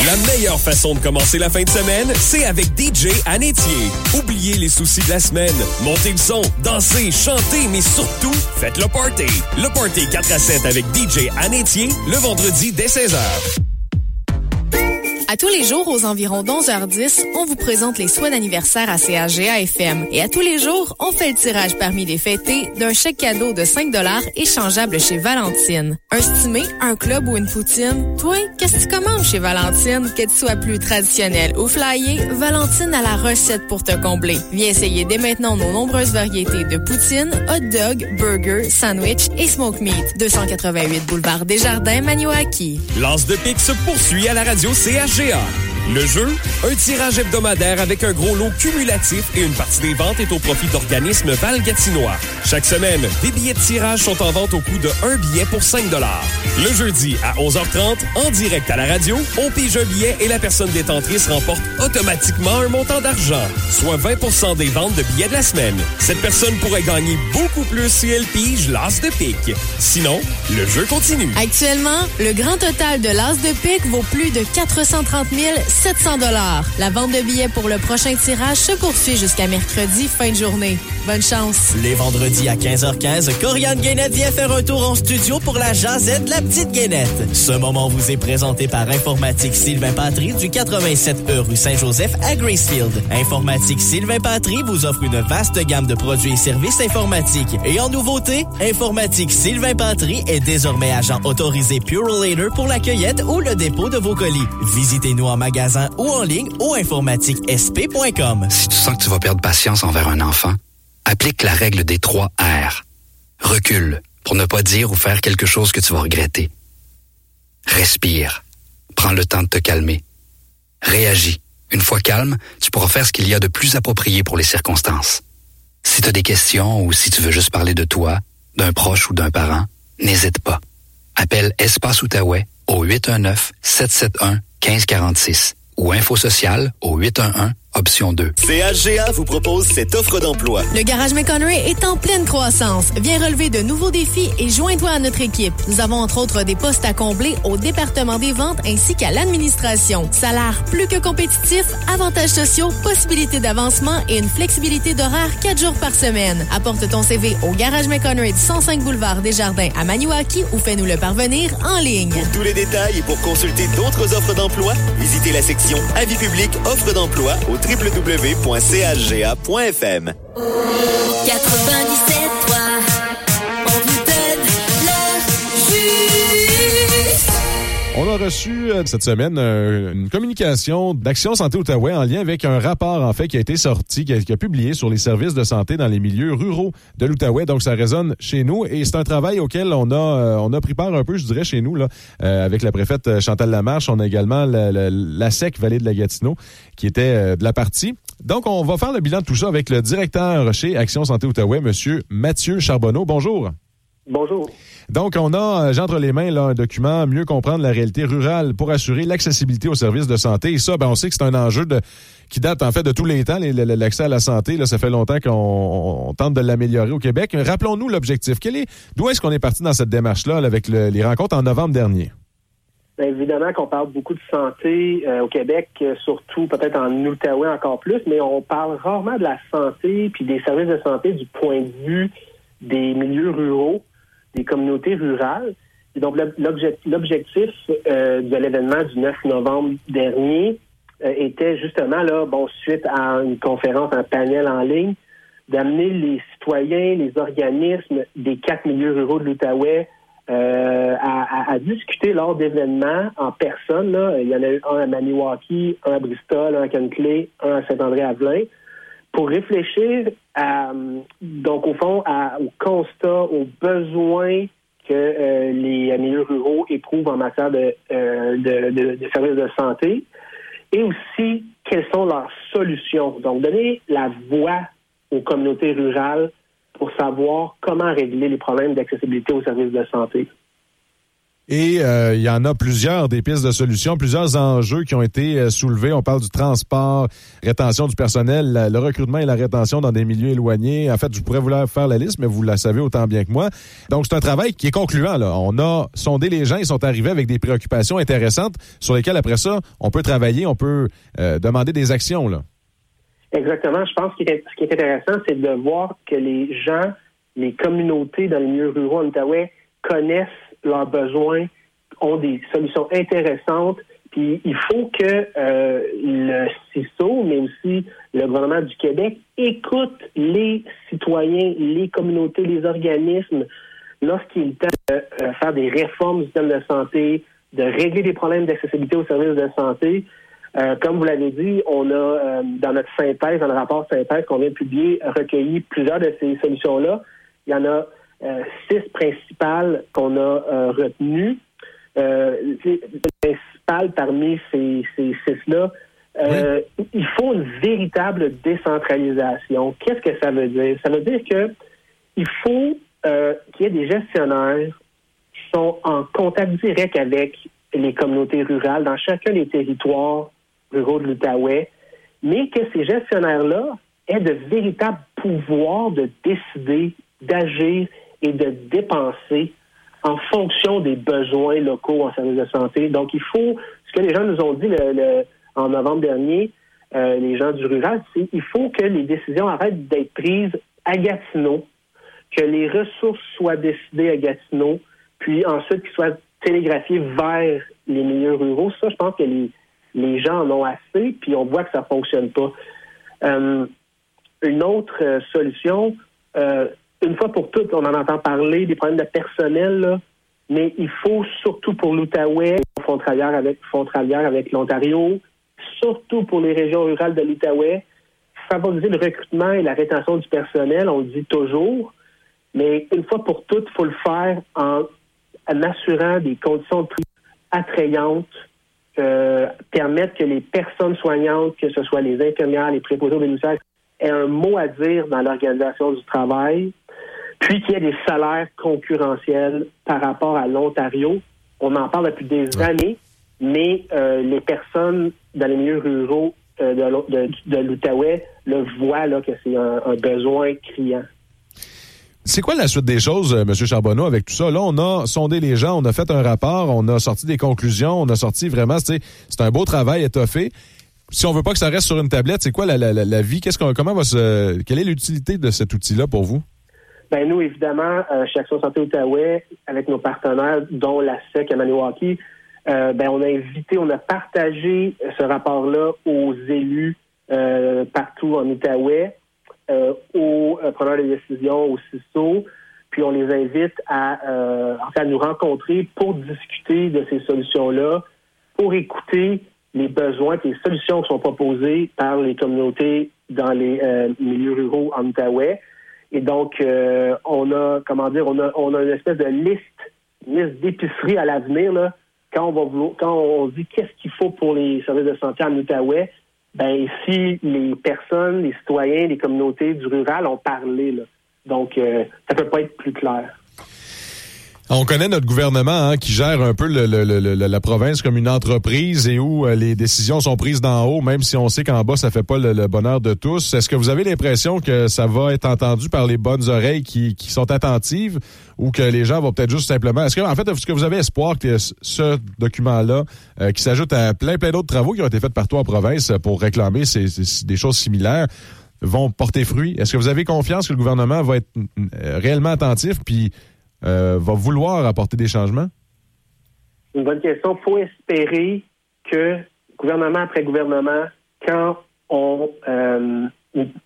La meilleure façon de commencer la fin de semaine, c'est avec DJ Anétier. Oubliez les soucis de la semaine. Montez le son, dansez, chantez, mais surtout, faites le party. Le party 4 à 7 avec DJ Anétier, le vendredi dès 16h. À tous les jours, aux environs d'11h10, on vous présente les souhaits d'anniversaire à CAGA FM. Et à tous les jours, on fait le tirage parmi les fêtés d'un chèque cadeau de 5 échangeable chez Valentine. Un stimé, un club ou une poutine? Toi, qu'est-ce que tu commandes chez Valentine? Que tu sois plus traditionnel ou flyé, Valentine a la recette pour te combler. Viens essayer dès maintenant nos nombreuses variétés de poutine, hot dog, burger, sandwich et smoke meat. 288 boulevard Desjardins, Maniwaki. Lance de pique se poursuit à la radio CHGA. Le jeu, un tirage hebdomadaire avec un gros lot cumulatif et une partie des ventes est au profit d'organismes Val-Gatinois. Chaque semaine, des billets de tirage sont en vente au coût de un billet pour 5 Le jeudi à 11h30, en direct à la radio, on pige un billet et la personne détentrice remporte automatiquement un montant d'argent, soit 20% des ventes de billets de la semaine. Cette personne pourrait gagner beaucoup plus si elle pige l'as de pique. Sinon, le jeu continue. Actuellement, le grand total de l'as de pique vaut plus de 430 700 dollars. La vente de billets pour le prochain tirage se poursuit jusqu'à mercredi fin de journée. Bonne chance. Les vendredis à 15h15, Corianne Guénette vient faire un tour en studio pour la Jazette La Petite Guénette. Ce moment vous est présenté par Informatique Sylvain Patry du 87 E rue Saint-Joseph à Gracefield. Informatique Sylvain Patry vous offre une vaste gamme de produits et services informatiques. Et en nouveauté, Informatique Sylvain Patry est désormais agent autorisé Purolator pour la cueillette ou le dépôt de vos colis. Visitez-nous en magasin ou en ligne au informatiquesp.com. Si tu sens que tu vas perdre patience envers un enfant, applique la règle des trois R. Recule pour ne pas dire ou faire quelque chose que tu vas regretter. Respire. Prends le temps de te calmer. Réagis. Une fois calme, tu pourras faire ce qu'il y a de plus approprié pour les circonstances. Si tu as des questions ou si tu veux juste parler de toi, d'un proche ou d'un parent, n'hésite pas. Appelle Espace Outaouais au 819 771 1546 ou Info Social au 811 option 2. CHGA vous propose cette offre d'emploi. Le Garage McConnery est en pleine croissance. Viens relever de nouveaux défis et joins-toi à notre équipe. Nous avons entre autres des postes à combler au département des ventes ainsi qu'à l'administration. Salaire plus que compétitif, avantages sociaux, possibilités d'avancement et une flexibilité d'horaire 4 jours par semaine. Apporte ton CV au Garage McConnery du 105 boulevard Desjardins à Maniwaki ou fais-nous le parvenir en ligne. Pour tous les détails et pour consulter d'autres offres d'emploi, visitez la section Avis public offres d'emploi au www.chga.fm. 97 On a reçu euh, cette semaine euh, une communication d'Action Santé Outaouais en lien avec un rapport en fait qui a été sorti, qui a, publié sur les services de santé dans les milieux ruraux de l'Outaouais. Donc ça résonne chez nous et c'est un travail auquel on a euh, pris part un peu, je dirais, chez nous avec la préfète Chantal Lamarche. On a également la, SEC Vallée de la Gatineau qui était de la partie. Donc on va faire le bilan de tout ça avec le directeur chez Action Santé Outaouais, Monsieur Mathieu Charbonneau. Bonjour. Bonjour. Donc, on a, euh, j'ai entre les mains là, un document Mieux comprendre la réalité rurale pour assurer l'accessibilité aux services de santé. Et ça, ben, on sait que c'est un enjeu qui date en fait de tous les temps, l'accès à la santé. Là, ça fait longtemps qu'on on tente de l'améliorer au Québec. Rappelons-nous l'objectif. Quel est, d'où est-ce qu'on est parti dans cette démarche-là là, avec le- les rencontres en novembre dernier? Bien évidemment qu'on parle beaucoup de santé euh, au Québec, euh, surtout peut-être en Outaouais encore plus, mais on parle rarement de la santé puis des services de santé du point de vue des milieux ruraux, des communautés rurales. Donc l'ob- l'obje- l'objectif euh, de l'événement du 9 novembre dernier euh, était justement là, bon, suite à une conférence, un panel en ligne, d'amener les citoyens, les organismes des quatre milieux ruraux de l'Outaouais euh, à, discuter lors d'événements en personne. Là. Il y en a eu un à Maniwaki, un à Bristol, un à Kenclay, un à Saint-André-Avelin, pour réfléchir euh, donc au fond à- au constat, aux besoins que euh, les milieux ruraux éprouvent en matière euh, de services de santé et aussi quelles sont leurs solutions. Donc, donner la voix aux communautés rurales pour savoir comment régler les problèmes d'accessibilité aux services de santé. Et euh, il y en a plusieurs des pistes de solutions, plusieurs enjeux qui ont été euh, soulevés. On parle du transport, rétention du personnel, le recrutement et la rétention dans des milieux éloignés. En fait, je pourrais la faire la liste, mais vous la savez autant bien que moi. Donc, c'est un travail qui est concluant. Là. On a sondé les gens, ils sont arrivés avec des préoccupations intéressantes sur lesquelles, après ça, on peut travailler, on peut euh, demander des actions. Là. Exactement. Je pense que ce qui est intéressant, c'est de voir que les gens, les communautés dans les milieux ruraux en connaissent leurs besoins, ont des solutions intéressantes. Puis il faut que euh, le CISO, mais aussi le gouvernement du Québec, écoute les citoyens, les communautés, les organismes lorsqu'il est temps de euh, faire des réformes du système de santé, de régler des problèmes d'accessibilité aux services de santé. Euh, comme vous l'avez dit, on a euh, dans notre synthèse, dans le rapport synthèse qu'on vient de publier, recueilli plusieurs de ces solutions-là. Il y en a six principales qu'on a euh, retenues. Euh, les principales parmi ces, ces six-là, euh, il faut une véritable décentralisation. Qu'est-ce que ça veut dire? Ça veut dire que il faut euh, qu'il y ait des gestionnaires qui sont en contact direct avec les communautés rurales dans chacun des territoires ruraux de l'Outaouais, mais que ces gestionnaires-là aient de véritables pouvoirs de décider, d'agir et de dépenser en fonction des besoins locaux en services de santé. Donc, il faut, ce que les gens nous ont dit le- en novembre dernier, euh, les gens du rural, c'est qu'il faut que les décisions arrêtent d'être prises à Gatineau, que les ressources soient décidées à Gatineau, puis ensuite qu'ils soient télégraphiées vers les milieux ruraux. Ça, je pense que les, les gens en ont assez, puis on voit que ça fonctionne pas. Euh, une autre euh, solution, une fois pour toutes, on en entend parler des problèmes de personnel, là, mais il faut surtout pour l'Outaouais, frontalière avec, frontalière avec l'Ontario, surtout pour les régions rurales de l'Outaouais, favoriser le recrutement et la rétention du personnel, on le dit toujours, mais une fois pour toutes, il faut le faire en, assurant des conditions de attrayantes, euh, permettre que les personnes soignantes, que ce soit les infirmières, les préposés aux bénéficiaires, aient un mot à dire dans l'organisation du travail, puis qu'il y ait des salaires concurrentiels par rapport à l'Ontario. On en parle depuis des années, mais euh, les personnes dans les milieux ruraux euh, de l'O- de, de l'Outaouais le voient là, que c'est un, un besoin criant. C'est quoi la suite des choses, euh, M. Charbonneau, avec tout ça? Là, on a sondé les gens, on a fait un rapport, on a sorti des conclusions, on a sorti vraiment, c'est un beau travail étoffé. Si on veut pas que ça reste sur une tablette, c'est quoi la, la, la, la vie? Qu'est-ce qu'on, comment va se, quelle est l'utilité de cet outil-là pour vous? Ben nous, évidemment, euh, chez Action Santé Outaouais, avec nos partenaires, dont la SEC à Maniwaki, euh, ben on a invité, on a partagé ce rapport-là aux élus euh, partout en Outaouais, euh, aux euh, preneurs de décision, aux CISO, puis on les invite à, euh, à nous rencontrer pour discuter de ces solutions-là, pour écouter les besoins, les solutions qui sont proposées par les communautés dans les milieux ruraux en Outaouais. Et donc, euh, on a, comment dire, on a, on a une espèce de liste, liste d'épicerie à l'avenir, là. Quand on va vouloir- quand on dit qu'est-ce qu'il faut pour les services de santé en Outaouais, ben si les personnes, les citoyens, les communautés du rural ont parlé, là. Donc, euh, ça peut pas être plus clair. On connaît notre gouvernement hein, qui gère un peu la province comme une entreprise et où euh, les décisions sont prises d'en haut, même si on sait qu'en bas, ça fait pas le, bonheur de tous. Est-ce que vous avez l'impression que ça va être entendu par les bonnes oreilles qui, sont attentives ou que les gens vont peut-être juste simplement... Est-ce que, en fait, est-ce que vous avez espoir que ce- document-là, euh, qui s'ajoute à plein, plein d'autres travaux qui ont été faits partout en province pour réclamer des choses similaires, vont porter fruit? Est-ce que vous avez confiance que le gouvernement va être euh, réellement attentif puis euh, va vouloir apporter des changements? Une bonne question. Il faut espérer que gouvernement après gouvernement, quand on, euh,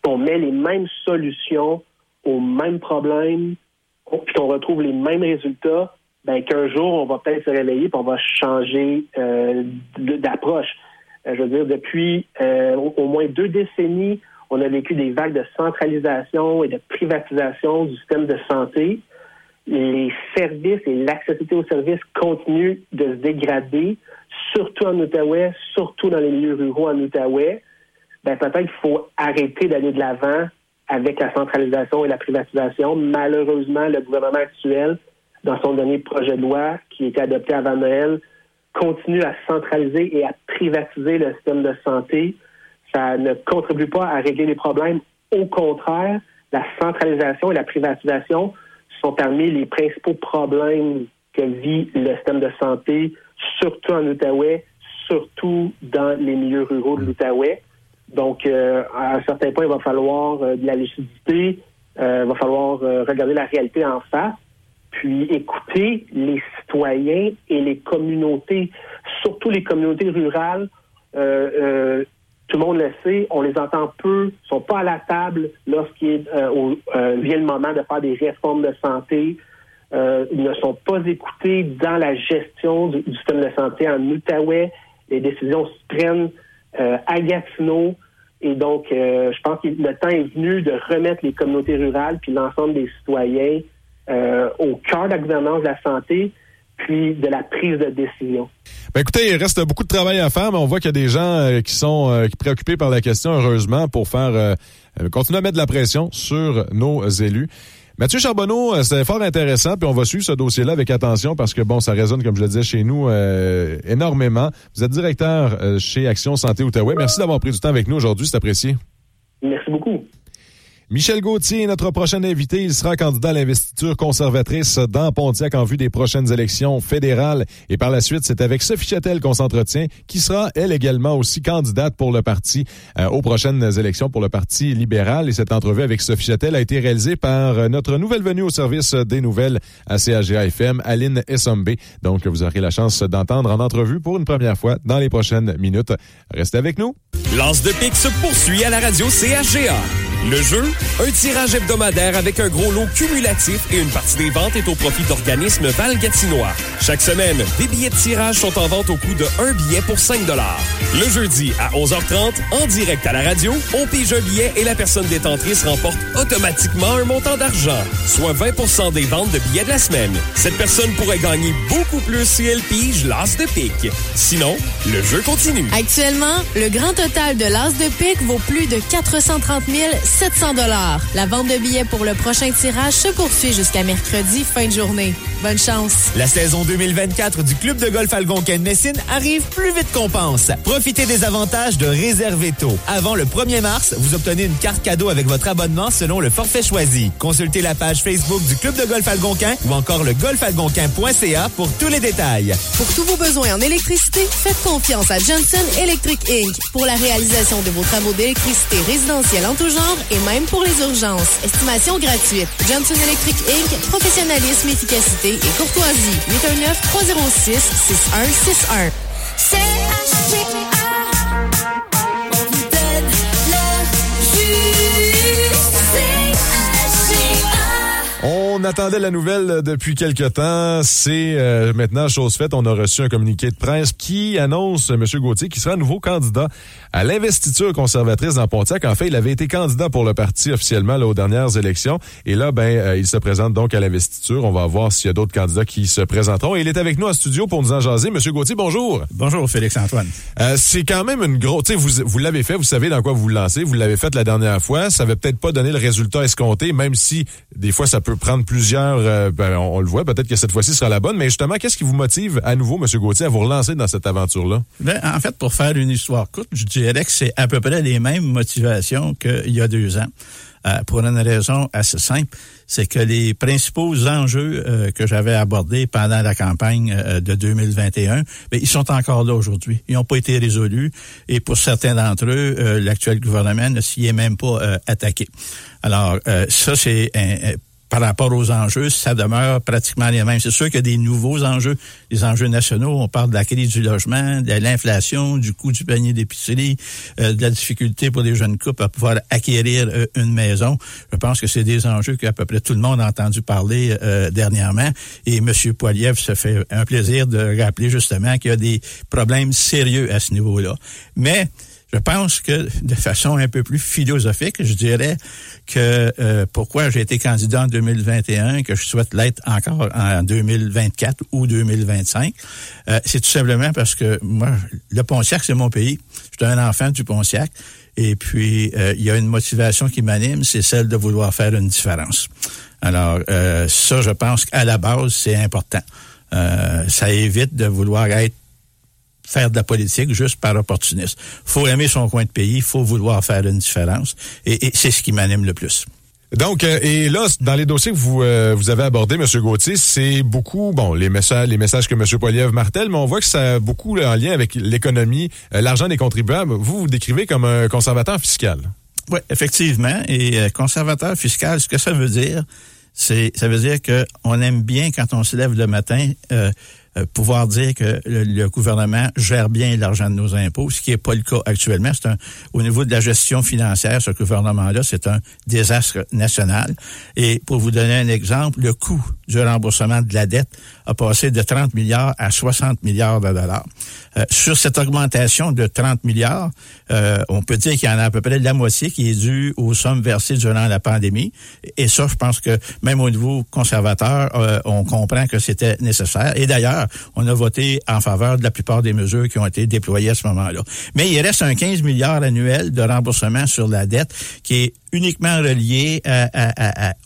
on met les mêmes solutions aux mêmes problèmes, puis qu'on retrouve les mêmes résultats, ben qu'un jour, on va peut-être se réveiller et on va changer euh, d'approche. Je veux dire, depuis au moins deux décennies, on a vécu des vagues de centralisation et de privatisation du système de santé les services et l'accessibilité aux services continuent de se dégrader, surtout en Outaouais, surtout dans les milieux ruraux en Outaouais, ben peut-être qu'il faut arrêter d'aller de l'avant avec la centralisation et la privatisation. Malheureusement, le gouvernement actuel dans son dernier projet de loi qui a été adopté avant Noël, continue à centraliser et à privatiser le système de santé. Ça ne contribue pas à régler les problèmes. Au contraire, la centralisation et la privatisation sont parmi les principaux problèmes que vit le système de santé, surtout en Outaouais, surtout dans les milieux ruraux de l'Outaouais. Donc, euh, à un certain point, il va falloir euh, de la lucidité, euh, il va falloir euh, regarder la réalité en face, puis écouter les citoyens et les communautés, surtout les communautés rurales. Tout le monde le sait, on les entend peu, sont pas à la table lorsqu'il euh, euh, vient le moment de faire des réformes de santé. Euh, ils ne sont pas écoutés dans la gestion du, système de santé en Outaouais. Les décisions se prennent à Gatineau. Et donc, je pense que le temps est venu de remettre les communautés rurales puis l'ensemble des citoyens au cœur de la gouvernance de la santé puis de la prise de décision. Ben écoutez, il reste beaucoup de travail à faire, mais on voit qu'il y a des gens euh, qui sont euh, préoccupés par la question, heureusement, pour faire euh, continuer à mettre de la pression sur nos élus. Mathieu Charbonneau, c'était fort intéressant, puis on va suivre ce dossier-là avec attention parce que bon, ça résonne, comme je le disais, chez nous énormément. Vous êtes directeur chez Action Santé Outaouais. Merci d'avoir pris du temps avec nous aujourd'hui, c'est apprécié. Merci beaucoup. Michel Gauthier est notre prochain invité. Il sera candidat à l'investiture conservatrice dans Pontiac en vue des prochaines élections fédérales. Et par la suite, c'est avec Sophie Châtel qu'on s'entretient, qui sera, elle également, aussi candidate pour le parti euh, aux prochaines élections pour le Parti libéral. Et cette entrevue avec Sophie Châtel a été réalisée par euh, notre nouvelle venue au service des nouvelles à CAGA FM, Aline Essombe. Donc, vous aurez la chance d'entendre en entrevue pour une première fois dans les prochaines minutes. Restez avec nous. Lance de pique se poursuit à la radio CHGA. Le jeu, un tirage hebdomadaire avec un gros lot cumulatif et une partie des ventes est au profit d'organismes Val-Gatinois. Chaque semaine, des billets de tirage sont en vente au coût de un billet pour 5 Le jeudi à 11h30, en direct à la radio, on pige un billet et la personne détentrice remporte automatiquement un montant d'argent, soit 20% des ventes de billets de la semaine. Cette personne pourrait gagner beaucoup plus si elle pige l'as de pique. Sinon, le jeu continue. Actuellement, le grand total de l'As de pique vaut plus de 430 700 dollars. La vente de billets pour le prochain tirage se poursuit jusqu'à mercredi fin de journée. Bonne chance. La saison 2024 du Club de golf Algonquin de Messine arrive plus vite qu'on pense. Profitez des avantages de réserver tôt. Avant le 1er mars, vous obtenez une carte cadeau avec votre abonnement selon le forfait choisi. Consultez la page Facebook du Club de golf Algonquin ou encore le golfalgonquin.ca pour tous les détails. Pour tous vos besoins en électricité, faites confiance à Johnson Electric Inc. pour la réalisation de vos travaux d'électricité résidentielle en tout genre et même pour les urgences. Estimation gratuite. Johnson Electric Inc. Professionnalisme, efficacité et courtoisie. 819 On attendait la nouvelle depuis quelque temps. C'est euh, maintenant chose faite. On a reçu un communiqué de presse qui annonce M. Gauthier qui sera nouveau candidat à l'investiture conservatrice dans Pontiac. En fait, il avait été candidat pour le parti officiellement là, aux dernières élections. Et là, ben, euh, il se présente donc à l'investiture. On va voir s'il y a d'autres candidats qui se présenteront. Et il est avec nous en studio pour nous en jaser. M. Gauthier, bonjour. Bonjour, Félix-Antoine. Euh, c'est quand même une grosse... Tu sais, vous, vous l'avez fait, vous savez dans quoi vous vous lancez. Vous l'avez fait la dernière fois. Ça avait peut-être pas donné le résultat escompté, même si des fois ça peut prendre plusieurs... euh, ben, on, le voit, peut-être que cette fois-ci sera la bonne. Mais justement, qu'est-ce qui vous motive à nouveau, M. Gauthier, à vous relancer dans cette aventure-là? Ben, en fait, pour faire une histoire courte, je dirais que c'est à peu près les mêmes motivations qu'il y a deux ans. Euh, pour une raison assez simple, c'est que les principaux enjeux euh, que j'avais abordés pendant la campagne de 2021, ben, ils sont encore là aujourd'hui. Ils n'ont pas été résolus et pour certains d'entre eux, l'actuel gouvernement ne s'y est même pas attaqué. Alors, ça, c'est un- un- par rapport aux enjeux, ça demeure pratiquement les mêmes. C'est sûr qu'il y a des nouveaux enjeux, des enjeux nationaux. On parle de la crise du logement, de l'inflation, du coût du panier d'épicerie, euh, de la difficulté pour les jeunes couples à pouvoir acquérir euh, une maison. Je pense que c'est des enjeux qu'à peu près tout le monde a entendu parler euh, dernièrement. Et M. Poiliev se fait un plaisir de rappeler justement qu'il y a des problèmes sérieux à ce niveau-là. Mais je pense que de façon un peu plus philosophique, je dirais que euh, pourquoi j'ai été candidat en 2021, que je souhaite l'être encore en 2024 ou 2025, euh, c'est tout simplement parce que moi, le Pontiac, c'est mon pays. Je suis un enfant du Pontiac Et puis, euh, il y a une motivation qui m'anime, c'est celle de vouloir faire une différence. Alors, euh, ça, je pense qu'à la base, c'est important. Euh, ça évite de vouloir être faire de la politique juste par opportunisme. faut aimer son coin de pays, faut vouloir faire une différence, et, et c'est ce qui m'anime le plus. Donc, euh, et là, dans les dossiers que vous, euh, vous avez abordés, M. Gauthier, c'est beaucoup, bon, les messages, les messages que M. Poiliev martèle, mais on voit que ça a beaucoup en lien avec l'économie, euh, l'argent des contribuables. Vous vous décrivez comme un conservateur fiscal. Oui, effectivement. Et conservateur fiscal, ce que ça veut dire, c'est ça veut dire que on aime bien quand on se lève le matin pouvoir dire que le, le gouvernement gère bien l'argent de nos impôts, ce qui n'est pas le cas actuellement. C'est un au niveau de la gestion financière, ce gouvernement-là, c'est un désastre national. Et pour vous donner un exemple, le coût du remboursement de la dette a passé de 30 milliards à 60 milliards de dollars. Euh, sur cette augmentation de 30 milliards, euh, on peut dire qu'il y en a à peu près la moitié qui est due aux sommes versées durant la pandémie. Et ça, je pense que même au niveau conservateur, euh, on comprend que c'était nécessaire. Et d'ailleurs, on a voté en faveur de la plupart des mesures qui ont été déployées à ce moment-là. Mais il reste un 15 milliards annuel de remboursement sur la dette qui est uniquement relié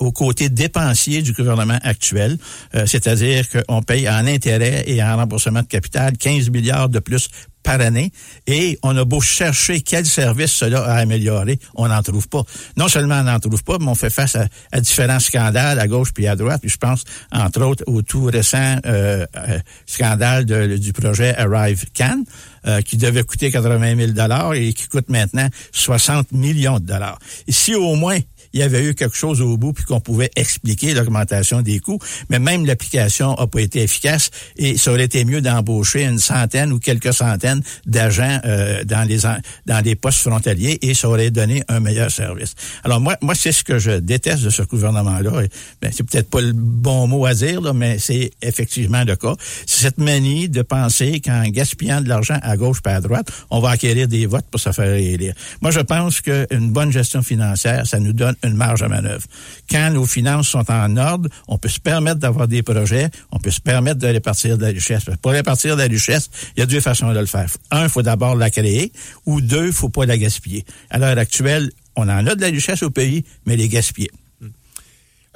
au côté dépensier du gouvernement actuel, euh, c'est-à-dire qu'on paye en intérêt et en remboursement de capital 15 milliards de plus par année et on a beau chercher quel service cela a amélioré, on n'en trouve pas. Non seulement on n'en trouve pas, mais on fait face à, différents scandales à gauche puis à droite. Puis je pense entre autres au tout récent euh, euh, scandale du projet Arrive Can euh, qui devait coûter 80 000 dollars et qui coûte maintenant 60 millions de dollars. Et si au moins il y avait eu quelque chose au bout puis qu'on pouvait expliquer l'augmentation des coûts, mais même l'application n'a pas été efficace et ça aurait été mieux d'embaucher une centaine ou quelques centaines d'agents euh, dans les dans les postes frontaliers et ça aurait donné un meilleur service. Alors moi moi c'est ce que je déteste de ce gouvernement là. Ben, c'est peut-être pas le bon mot à dire là, mais c'est effectivement le cas. C'est cette manie de penser qu'en gaspillant de l'argent à gauche pas à droite, on va acquérir des votes pour se faire élire. Moi je pense qu'une bonne gestion financière, ça nous donne une marge de manœuvre. Quand nos finances sont en ordre, on peut se permettre d'avoir des projets, on peut se permettre de répartir de la richesse. Pour répartir de la richesse, il y a deux façons de le faire. Un, il faut d'abord la créer, ou deux, il faut pas la gaspiller. À l'heure actuelle, on en a de la richesse au pays, mais les gaspiller.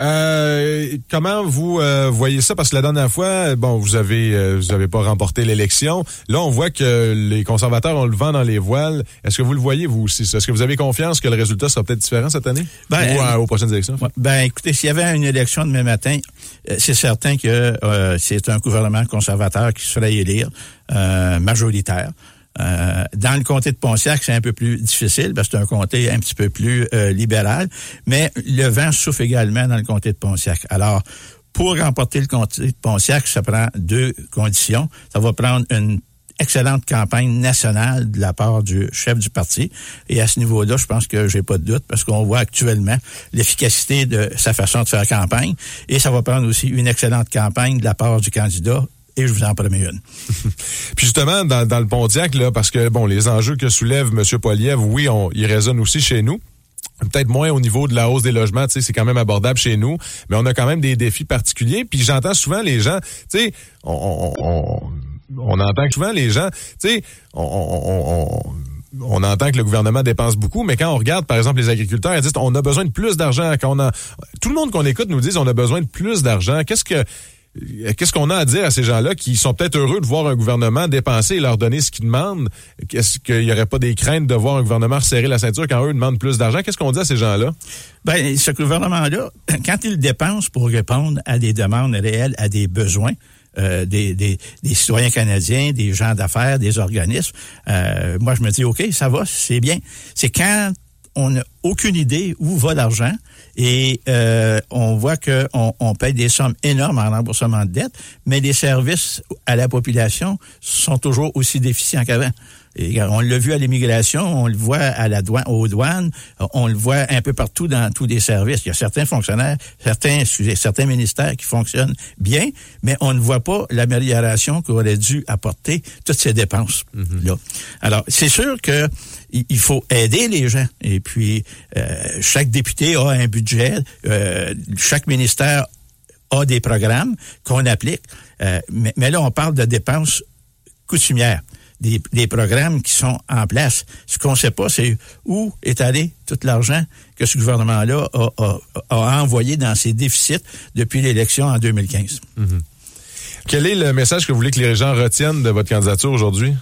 Euh, comment vous euh, voyez ça? Parce que la dernière fois, bon, vous avez euh, vous avez pas remporté l'élection. Là, on voit que les conservateurs ont le vent dans les voiles. Est-ce que vous le voyez vous aussi Est-ce que vous avez confiance que le résultat sera peut-être différent cette année? Ben, ou euh, aux prochaines élections? Ben, écoutez, s'il y avait une élection demain matin, c'est certain que c'est un gouvernement conservateur qui serait élire majoritaire. Euh, dans le comté de Pontiac, c'est un peu plus difficile parce que c'est un comté un petit peu plus euh, libéral, mais le vent souffle également dans le comté de Pontiac. Alors, pour remporter le comté de Pontiac, ça prend deux conditions. Ça va prendre une excellente campagne nationale de la part du chef du parti. Et à ce niveau-là, je pense que j'ai pas de doute parce qu'on voit actuellement l'efficacité de sa façon de faire campagne. Et ça va prendre aussi une excellente campagne de la part du candidat et je vous en promets une. Puis justement, dans, dans, le Pontiac, là, parce que bon, les enjeux que soulève M. Poiliev, oui, ils résonnent aussi chez nous peut-être moins au niveau de la hausse des logements, c'est quand même abordable chez nous, mais on a quand même des défis particuliers. Puis j'entends souvent les gens, tu sais, on, on, on, entend souvent les gens, tu sais, on, on, entend que le gouvernement dépense beaucoup, mais quand on regarde, par exemple, les agriculteurs, ils disent on a besoin de plus d'argent. Quand on a, tout le monde qu'on écoute nous dit on a besoin de plus d'argent. Qu'est-ce que Qu'est-ce qu'on a à dire à ces gens-là qui sont peut-être heureux de voir un gouvernement dépenser et leur donner ce qu'ils demandent? Est-ce qu'il n'y aurait pas des craintes de voir un gouvernement resserrer la ceinture quand eux demandent plus d'argent? Qu'est-ce qu'on dit à ces gens-là? Ben, ce gouvernement-là, quand il dépense pour répondre à des demandes réelles, à des besoins, euh, des, citoyens canadiens, des gens d'affaires, des organismes, euh, moi je me dis, OK, ça va, c'est bien. C'est quand on n'a aucune idée où va l'argent et euh, on voit qu'on on paye des sommes énormes en remboursement de dette, mais les services à la population sont toujours aussi déficients qu'avant. Et on l'a vu à l'immigration, on le voit à la douane, aux douanes, on le voit un peu partout dans tous les services. Il y a certains fonctionnaires, certains, excusez, certains ministères qui fonctionnent bien, mais on ne voit pas l'amélioration qu'aurait dû apporter toutes ces dépenses là. Alors, c'est sûr que il faut aider les gens. Et puis, euh, chaque député a un budget, euh, chaque ministère a des programmes qu'on applique. Euh, mais, là, on parle de dépenses coutumières des, programmes qui sont en place. Ce qu'on ne sait pas, c'est où est allé tout l'argent que ce gouvernement-là a, envoyé dans ses déficits depuis l'élection en 2015. Quel est le message que vous voulez que les gens retiennent de votre candidature aujourd'hui?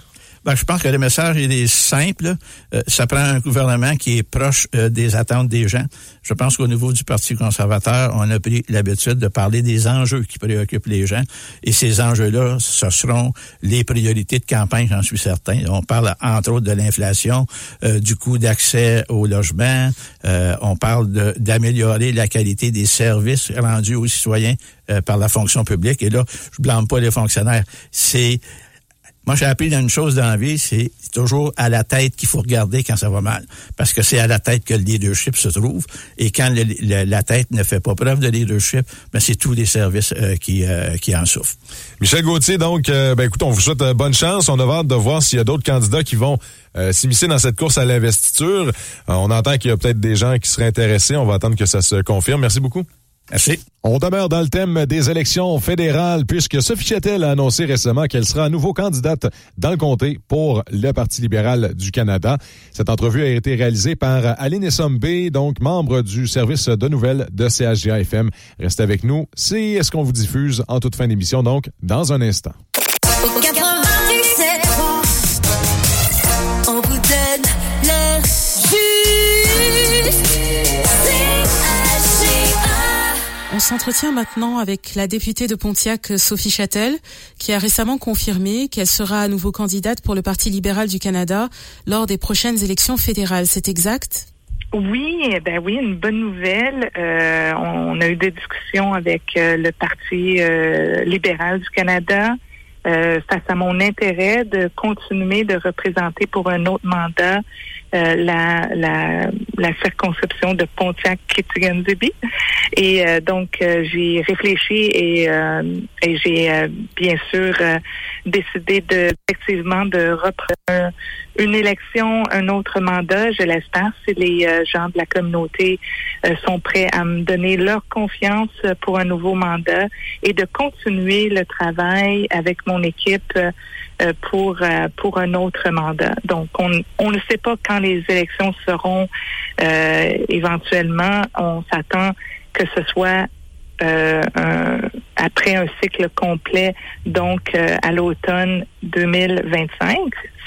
Ben, je pense que le message il est simple. Euh, ça prend un gouvernement qui est proche euh, des attentes des gens. Je pense qu'au niveau du Parti conservateur, on a pris l'habitude de parler des enjeux qui préoccupent les gens. Et ces enjeux-là, ce seront les priorités de campagne, j'en suis certain. On parle entre autres de l'inflation, euh, du coût d'accès au logement. Euh, on parle d'améliorer la qualité des services rendus aux citoyens euh, par la fonction publique. Et là, je blâme pas les fonctionnaires. C'est moi, j'ai appris une chose dans la vie, c'est toujours à la tête qu'il faut regarder quand ça va mal. Parce que c'est à la tête que le leadership se trouve. Et quand la tête ne fait pas preuve de leadership, ben c'est tous les services euh, qui, euh, qui en souffrent. Michel Gauthier, donc, euh, ben écoute, on vous souhaite euh, bonne chance. On a hâte de voir s'il y a d'autres candidats qui vont s'immiscer dans cette course à l'investiture. On entend qu'il y a peut-être des gens qui seraient intéressés. On va attendre que ça se confirme. Merci beaucoup. On demeure dans le thème des élections fédérales puisque Sophie Chettel a annoncé récemment qu'elle sera à nouveau candidate dans le comté pour le Parti libéral du Canada. Cette entrevue a été réalisée par Aline Essombe, donc membre du service de nouvelles de CHGA FM. Restez avec nous. C'est ce qu'on vous diffuse en toute fin d'émission, donc dans un instant. On s'entretient maintenant avec la députée de Pontiac, Sophie Châtel, qui a récemment confirmé qu'elle sera à nouveau candidate pour le Parti libéral du Canada lors des prochaines élections fédérales. C'est exact? Oui, eh ben oui, une bonne nouvelle. Euh, on a eu des discussions avec euh, le Parti euh, libéral du Canada face à mon intérêt de continuer de représenter pour un autre mandat euh, la, la, la circonscription de Pontiac-Kitsiganzibi. Et euh, donc, euh, j'ai réfléchi et, euh, et j'ai bien sûr décidé de effectivement de reprendre une élection, un autre mandat, je l'espère, si les euh, gens de la communauté euh, sont prêts à me donner leur confiance pour un nouveau mandat et de continuer le travail avec mon équipe euh, pour pour un autre mandat. Donc, on, on ne sait pas quand les élections seront éventuellement. On s'attend que ce soit euh, après un cycle complet, donc euh, à l'automne 2025,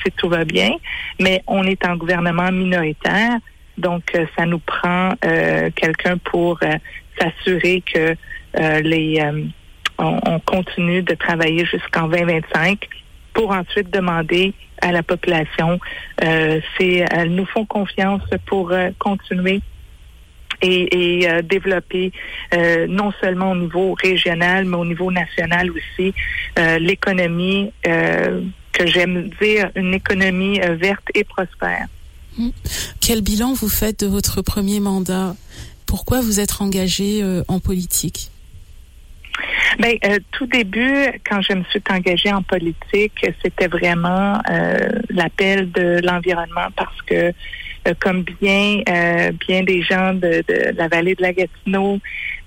si tout va bien. Mais on est en gouvernement minoritaire, donc euh, ça nous prend euh, quelqu'un pour euh, s'assurer que euh, les on, on continue de travailler jusqu'en 2025 pour ensuite demander à la population c'est elles nous font confiance pour continuer et, et, euh, développer euh, non seulement au niveau régional, mais au niveau national aussi euh, l'économie que j'aime dire une économie verte et prospère. Quel bilan vous faites de votre premier mandat? Pourquoi vous êtes engagé euh, en politique? Ben, euh, tout début, quand je me suis engagée en politique, c'était vraiment euh, l'appel de l'environnement parce que, comme bien euh, bien des gens de, de la vallée de la Gatineau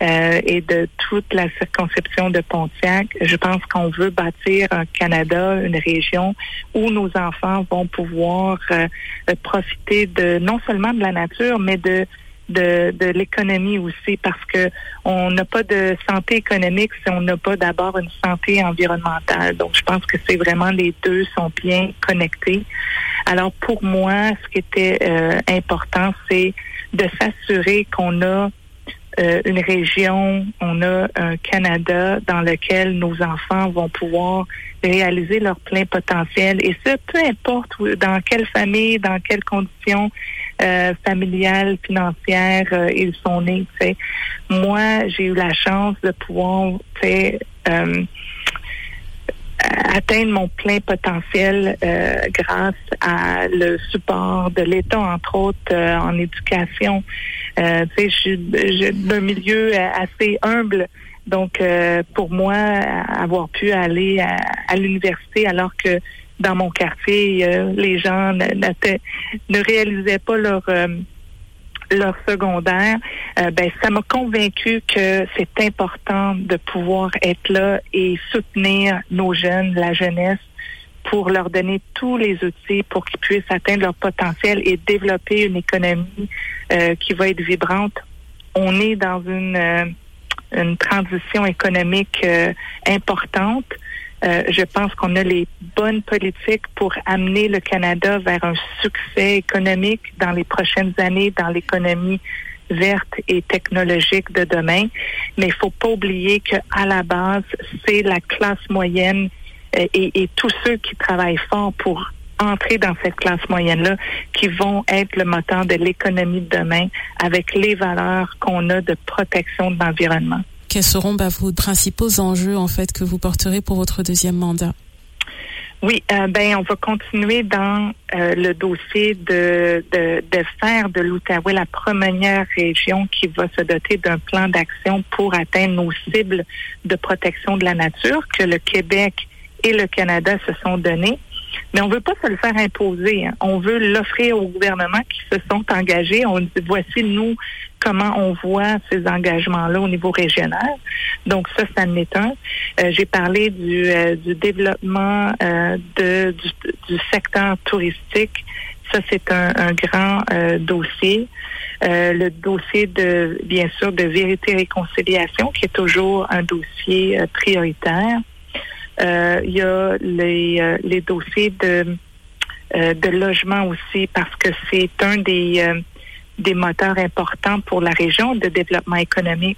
euh, et de toute la circonscription de Pontiac, je pense qu'on veut bâtir un Canada, une région où nos enfants vont pouvoir euh, euh, profiter de non seulement de la nature, mais de de, de l'économie aussi parce que on n'a pas de santé économique si on n'a pas d'abord une santé environnementale. Donc, je pense que c'est vraiment les deux sont bien connectés. Alors, pour moi, ce qui était euh, important, c'est de s'assurer qu'on a euh, une région, on a un Canada dans lequel nos enfants vont pouvoir réaliser leur plein potentiel. Et ce, peu importe dans quelle famille, dans quelles conditions euh, familiales, financières euh, ils sont nés. Moi, j'ai eu la chance de pouvoir euh, atteindre mon plein potentiel euh, grâce à le support de l'État, entre autres euh, en éducation. Euh, je suis d'un milieu assez humble. Donc, pour moi, avoir pu aller à, à l'université alors que dans mon quartier, euh, les gens ne, réalisaient pas leur euh, leur secondaire, euh, ben ça m'a convaincu que c'est important de pouvoir être là et soutenir nos jeunes, la jeunesse, pour leur donner tous les outils pour qu'ils puissent atteindre leur potentiel et développer une économie euh, qui va être vibrante. On est dans une, euh, une transition économique euh, importante. Euh, je pense qu'on a les bonnes politiques pour amener le Canada vers un succès économique dans les prochaines années dans l'économie verte et technologique de demain. Mais il faut pas oublier que à la base, c'est la classe moyenne euh, et, et tous ceux qui travaillent fort pour entrer dans cette classe moyenne-là qui vont être le moteur de l'économie de demain avec les valeurs qu'on a de protection de l'environnement. Quels seront bah, vos principaux enjeux en fait que vous porterez pour votre deuxième mandat? Oui, euh, ben on va continuer dans euh, le dossier de, de, de faire de l'Outaouais la première région qui va se doter d'un plan d'action pour atteindre nos cibles de protection de la nature que le Québec et le Canada se sont donnés. Mais on veut pas se le faire imposer. hein. On veut l'offrir aux gouvernements qui se sont engagés. On dit voici nous comment on voit ces engagements-là au niveau régional. Donc ça, ça en est un. Euh, J'ai parlé du, euh, du développement euh, de, du, du secteur touristique. Ça, c'est un, un grand euh, dossier. Euh, le dossier de, bien sûr, de vérité et réconciliation, qui est toujours un dossier euh, prioritaire. Euh, il y a les, euh, les dossiers de, euh, de logement aussi, parce que c'est un des, euh, des moteurs importants pour la région de développement économique.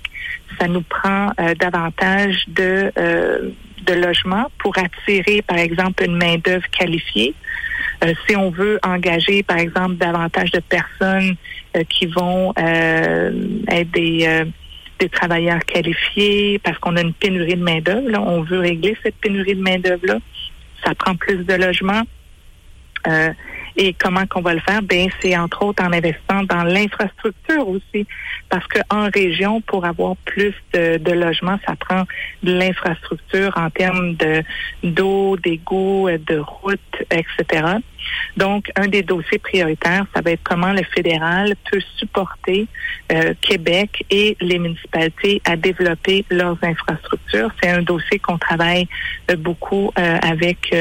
Ça nous prend euh, davantage de, euh, de logements pour attirer, par exemple, une main-d'œuvre qualifiée. Euh, si on veut engager, par exemple, davantage de personnes euh, qui vont euh, être des, euh, des travailleurs qualifiés, parce qu'on a une pénurie de main-d'œuvre, on veut régler cette pénurie de main-d'œuvre-là. Ça prend plus de logements. Euh, et comment qu'on va le faire? Ben, c'est entre autres en investissant dans l'infrastructure aussi. Parce qu'en région, pour avoir plus de, de logements, ça prend de l'infrastructure en termes de d'eau, d'égouts, de routes, etc. Donc, un des dossiers prioritaires, ça va être comment le fédéral peut supporter euh, Québec et les municipalités à développer leurs infrastructures. C'est un dossier qu'on travaille euh, beaucoup euh, avec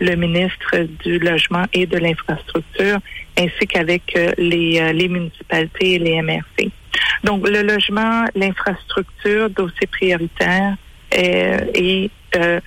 le ministre du Logement et de l'Infrastructure, ainsi qu'avec les, les municipalités et les MRC. Donc, le logement, l'infrastructure, dossier prioritaire et euh,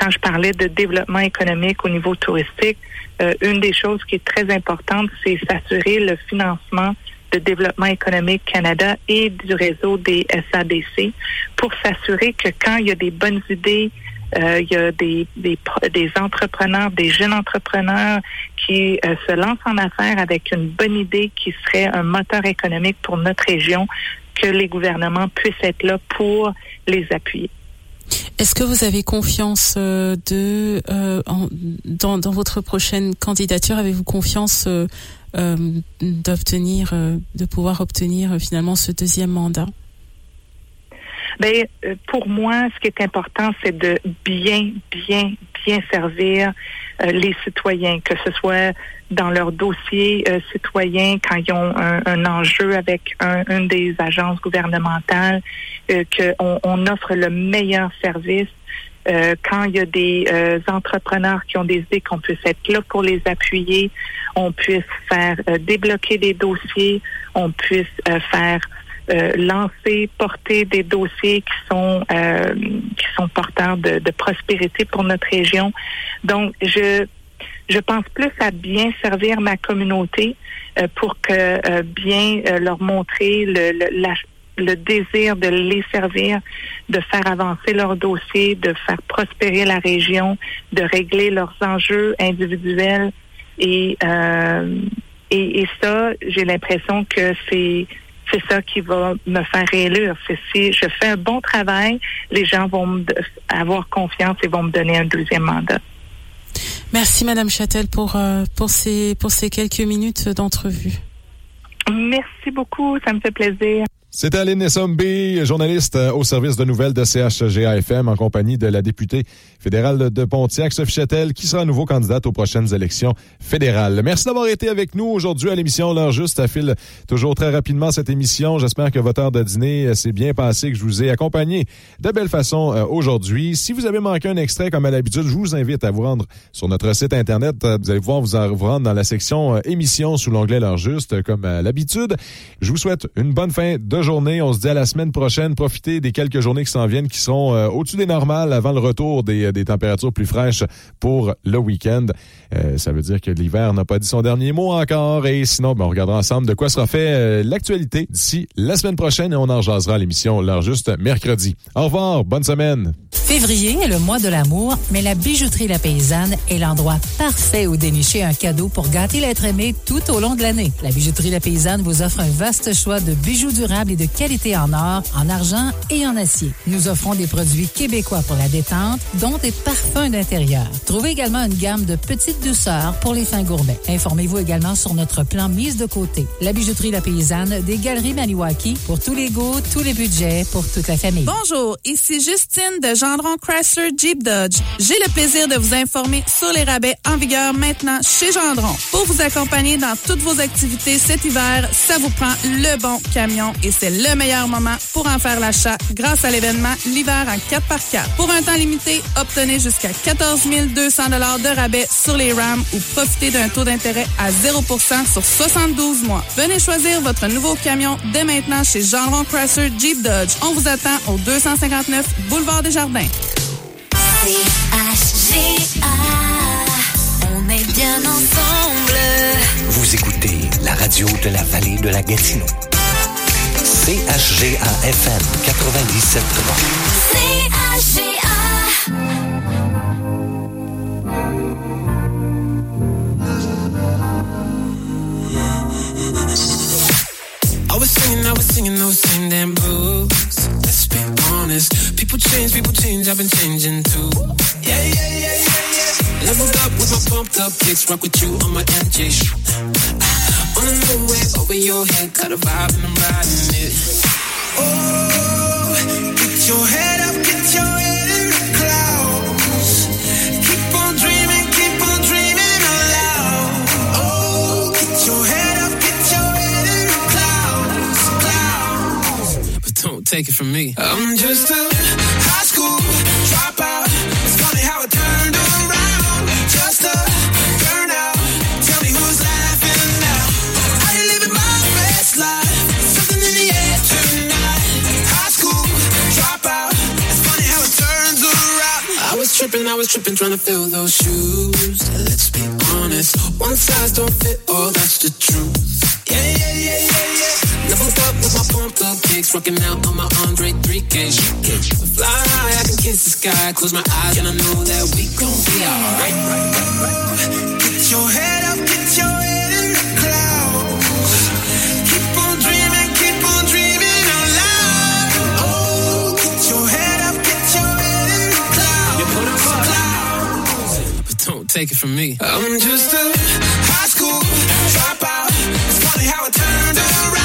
quand je parlais de développement économique au niveau touristique, euh, une des choses qui est très importante, c'est s'assurer le financement de développement économique Canada et du réseau des SADC pour s'assurer que quand il y a des bonnes idées, euh, il y a des, des, des entrepreneurs, des jeunes entrepreneurs qui euh, se lancent en affaires avec une bonne idée qui serait un moteur économique pour notre région, que les gouvernements puissent être là pour les appuyer. Est-ce que vous avez confiance euh, de euh, en- dans, dans votre prochaine candidature Avez-vous confiance euh, euh, d'obtenir, euh, de pouvoir obtenir euh, finalement ce deuxième mandat? Ben, pour moi, ce qui est important, c'est de bien, bien, bien servir les citoyens, que ce soit dans leur dossier euh, citoyen quand ils ont un, un enjeu avec un, une des agences gouvernementales, euh, qu'on on offre le meilleur service. Euh, quand il y a des euh, entrepreneurs qui ont des idées, qu'on puisse être là pour les appuyer, on puisse faire euh, débloquer des dossiers, on puisse euh, faire euh, lancer, porter des dossiers qui sont euh, qui sont porteurs de, de prospérité pour notre région. Donc, je je pense plus à bien servir ma communauté euh, pour que euh, bien euh, leur montrer le, le, la- le désir de les servir, de faire avancer leurs dossiers, de faire prospérer la région, de régler leurs enjeux individuels. Et, euh, et, et ça, j'ai l'impression que c'est c'est ça qui va me faire réélire. C'est si je fais un bon travail, les gens vont avoir confiance et vont me donner un deuxième mandat. Merci Madame Châtel pour euh, pour ces pour ces quelques minutes d'entrevue. Merci beaucoup, ça me fait plaisir. C'était Aline Essombi, journaliste euh, au service de nouvelles de CHGA-FM en compagnie de la députée fédérale de Pontiac, Sophie Châtel, qui sera à nouveau candidate aux prochaines élections fédérales. Merci d'avoir été avec nous aujourd'hui à l'émission L'heure juste. Ça file toujours très rapidement cette émission. J'espère que votre heure de dîner euh, s'est bien passée, que je vous ai accompagné de belle façon euh, aujourd'hui. Si vous avez manqué un extrait comme à l'habitude, je vous invite à vous rendre sur notre site Internet. Vous allez pouvoir vous, vous rendre dans la section émissions sous l'onglet L'heure juste, comme à l'habitude. Je vous souhaite une bonne fin de journée. On se dit à la semaine prochaine. Profitez des quelques journées qui s'en viennent, qui seront euh, au-dessus des normales avant le retour des, des températures plus fraîches pour le week-end. Euh, ça veut dire que l'hiver n'a pas dit son dernier mot encore. Et sinon, ben, on regardera ensemble de quoi sera fait euh, l'actualité d'ici la semaine prochaine et on en jasera l'émission L'heure juste mercredi. Au revoir. Bonne semaine. Février est le mois de l'amour, mais la bijouterie La Paysanne est l'endroit parfait où dénicher un cadeau pour gâter l'être aimé tout au long de l'année. La bijouterie La Paysanne vous offre un vaste choix de bijoux durables de qualité en or, en argent et en acier. Nous offrons des produits québécois pour la détente, dont des parfums d'intérieur. Trouvez également une gamme de petites douceurs pour les fins gourmets. Informez-vous également sur notre plan mise de côté. La bijouterie La Paysanne des Galeries Maniwaki pour tous les goûts, tous les budgets, pour toute la famille. Bonjour, ici Justine de Gendron Chrysler Jeep Dodge. J'ai le plaisir de vous informer sur les rabais en vigueur maintenant chez Gendron. Pour vous accompagner dans toutes vos activités cet hiver, ça vous prend le bon camion et c'est le meilleur moment pour en faire l'achat grâce à l'événement l'hiver en 4x4. Pour un temps limité, obtenez jusqu'à 14 200 de rabais sur les Rams ou profitez d'un taux d'intérêt à 0% sur 72 mois. Venez choisir votre nouveau camion dès maintenant chez Gendron Chrysler Jeep Dodge. On vous attend au 259 Boulevard des Jardins. CHGA, on est bien ensemble. Vous écoutez la radio de la vallée de la Gatineau. CHGA FM 97.3. CHGA. I was singing, I was singing those same damn blues. Let's be honest. People change, people change, I've been changing too. Yeah, yeah, yeah, yeah, yeah. Leveled up with my pumped up kicks, rock with you on my MJ. On a new way over your head, got a vibe and I'm riding it. Oh, get your head up, get your head in the clouds. Keep on dreaming, keep on dreaming aloud. Oh, get your head up, get your head in the clouds, clouds. But don't take it from me. I'm just a was tripping, trying to fill those shoes. Let's be honest, one size don't fit all. That's the truth. Yeah, yeah, yeah, yeah, yeah. Leveled up with my pumped up kicks, rocking out on my Andre 3K. Fly high, I can kiss the sky, close my eyes, and I know that we gon' be alright. Get your head up, get your head take it from me. I'm just a high school dropout. It's funny how it turned around.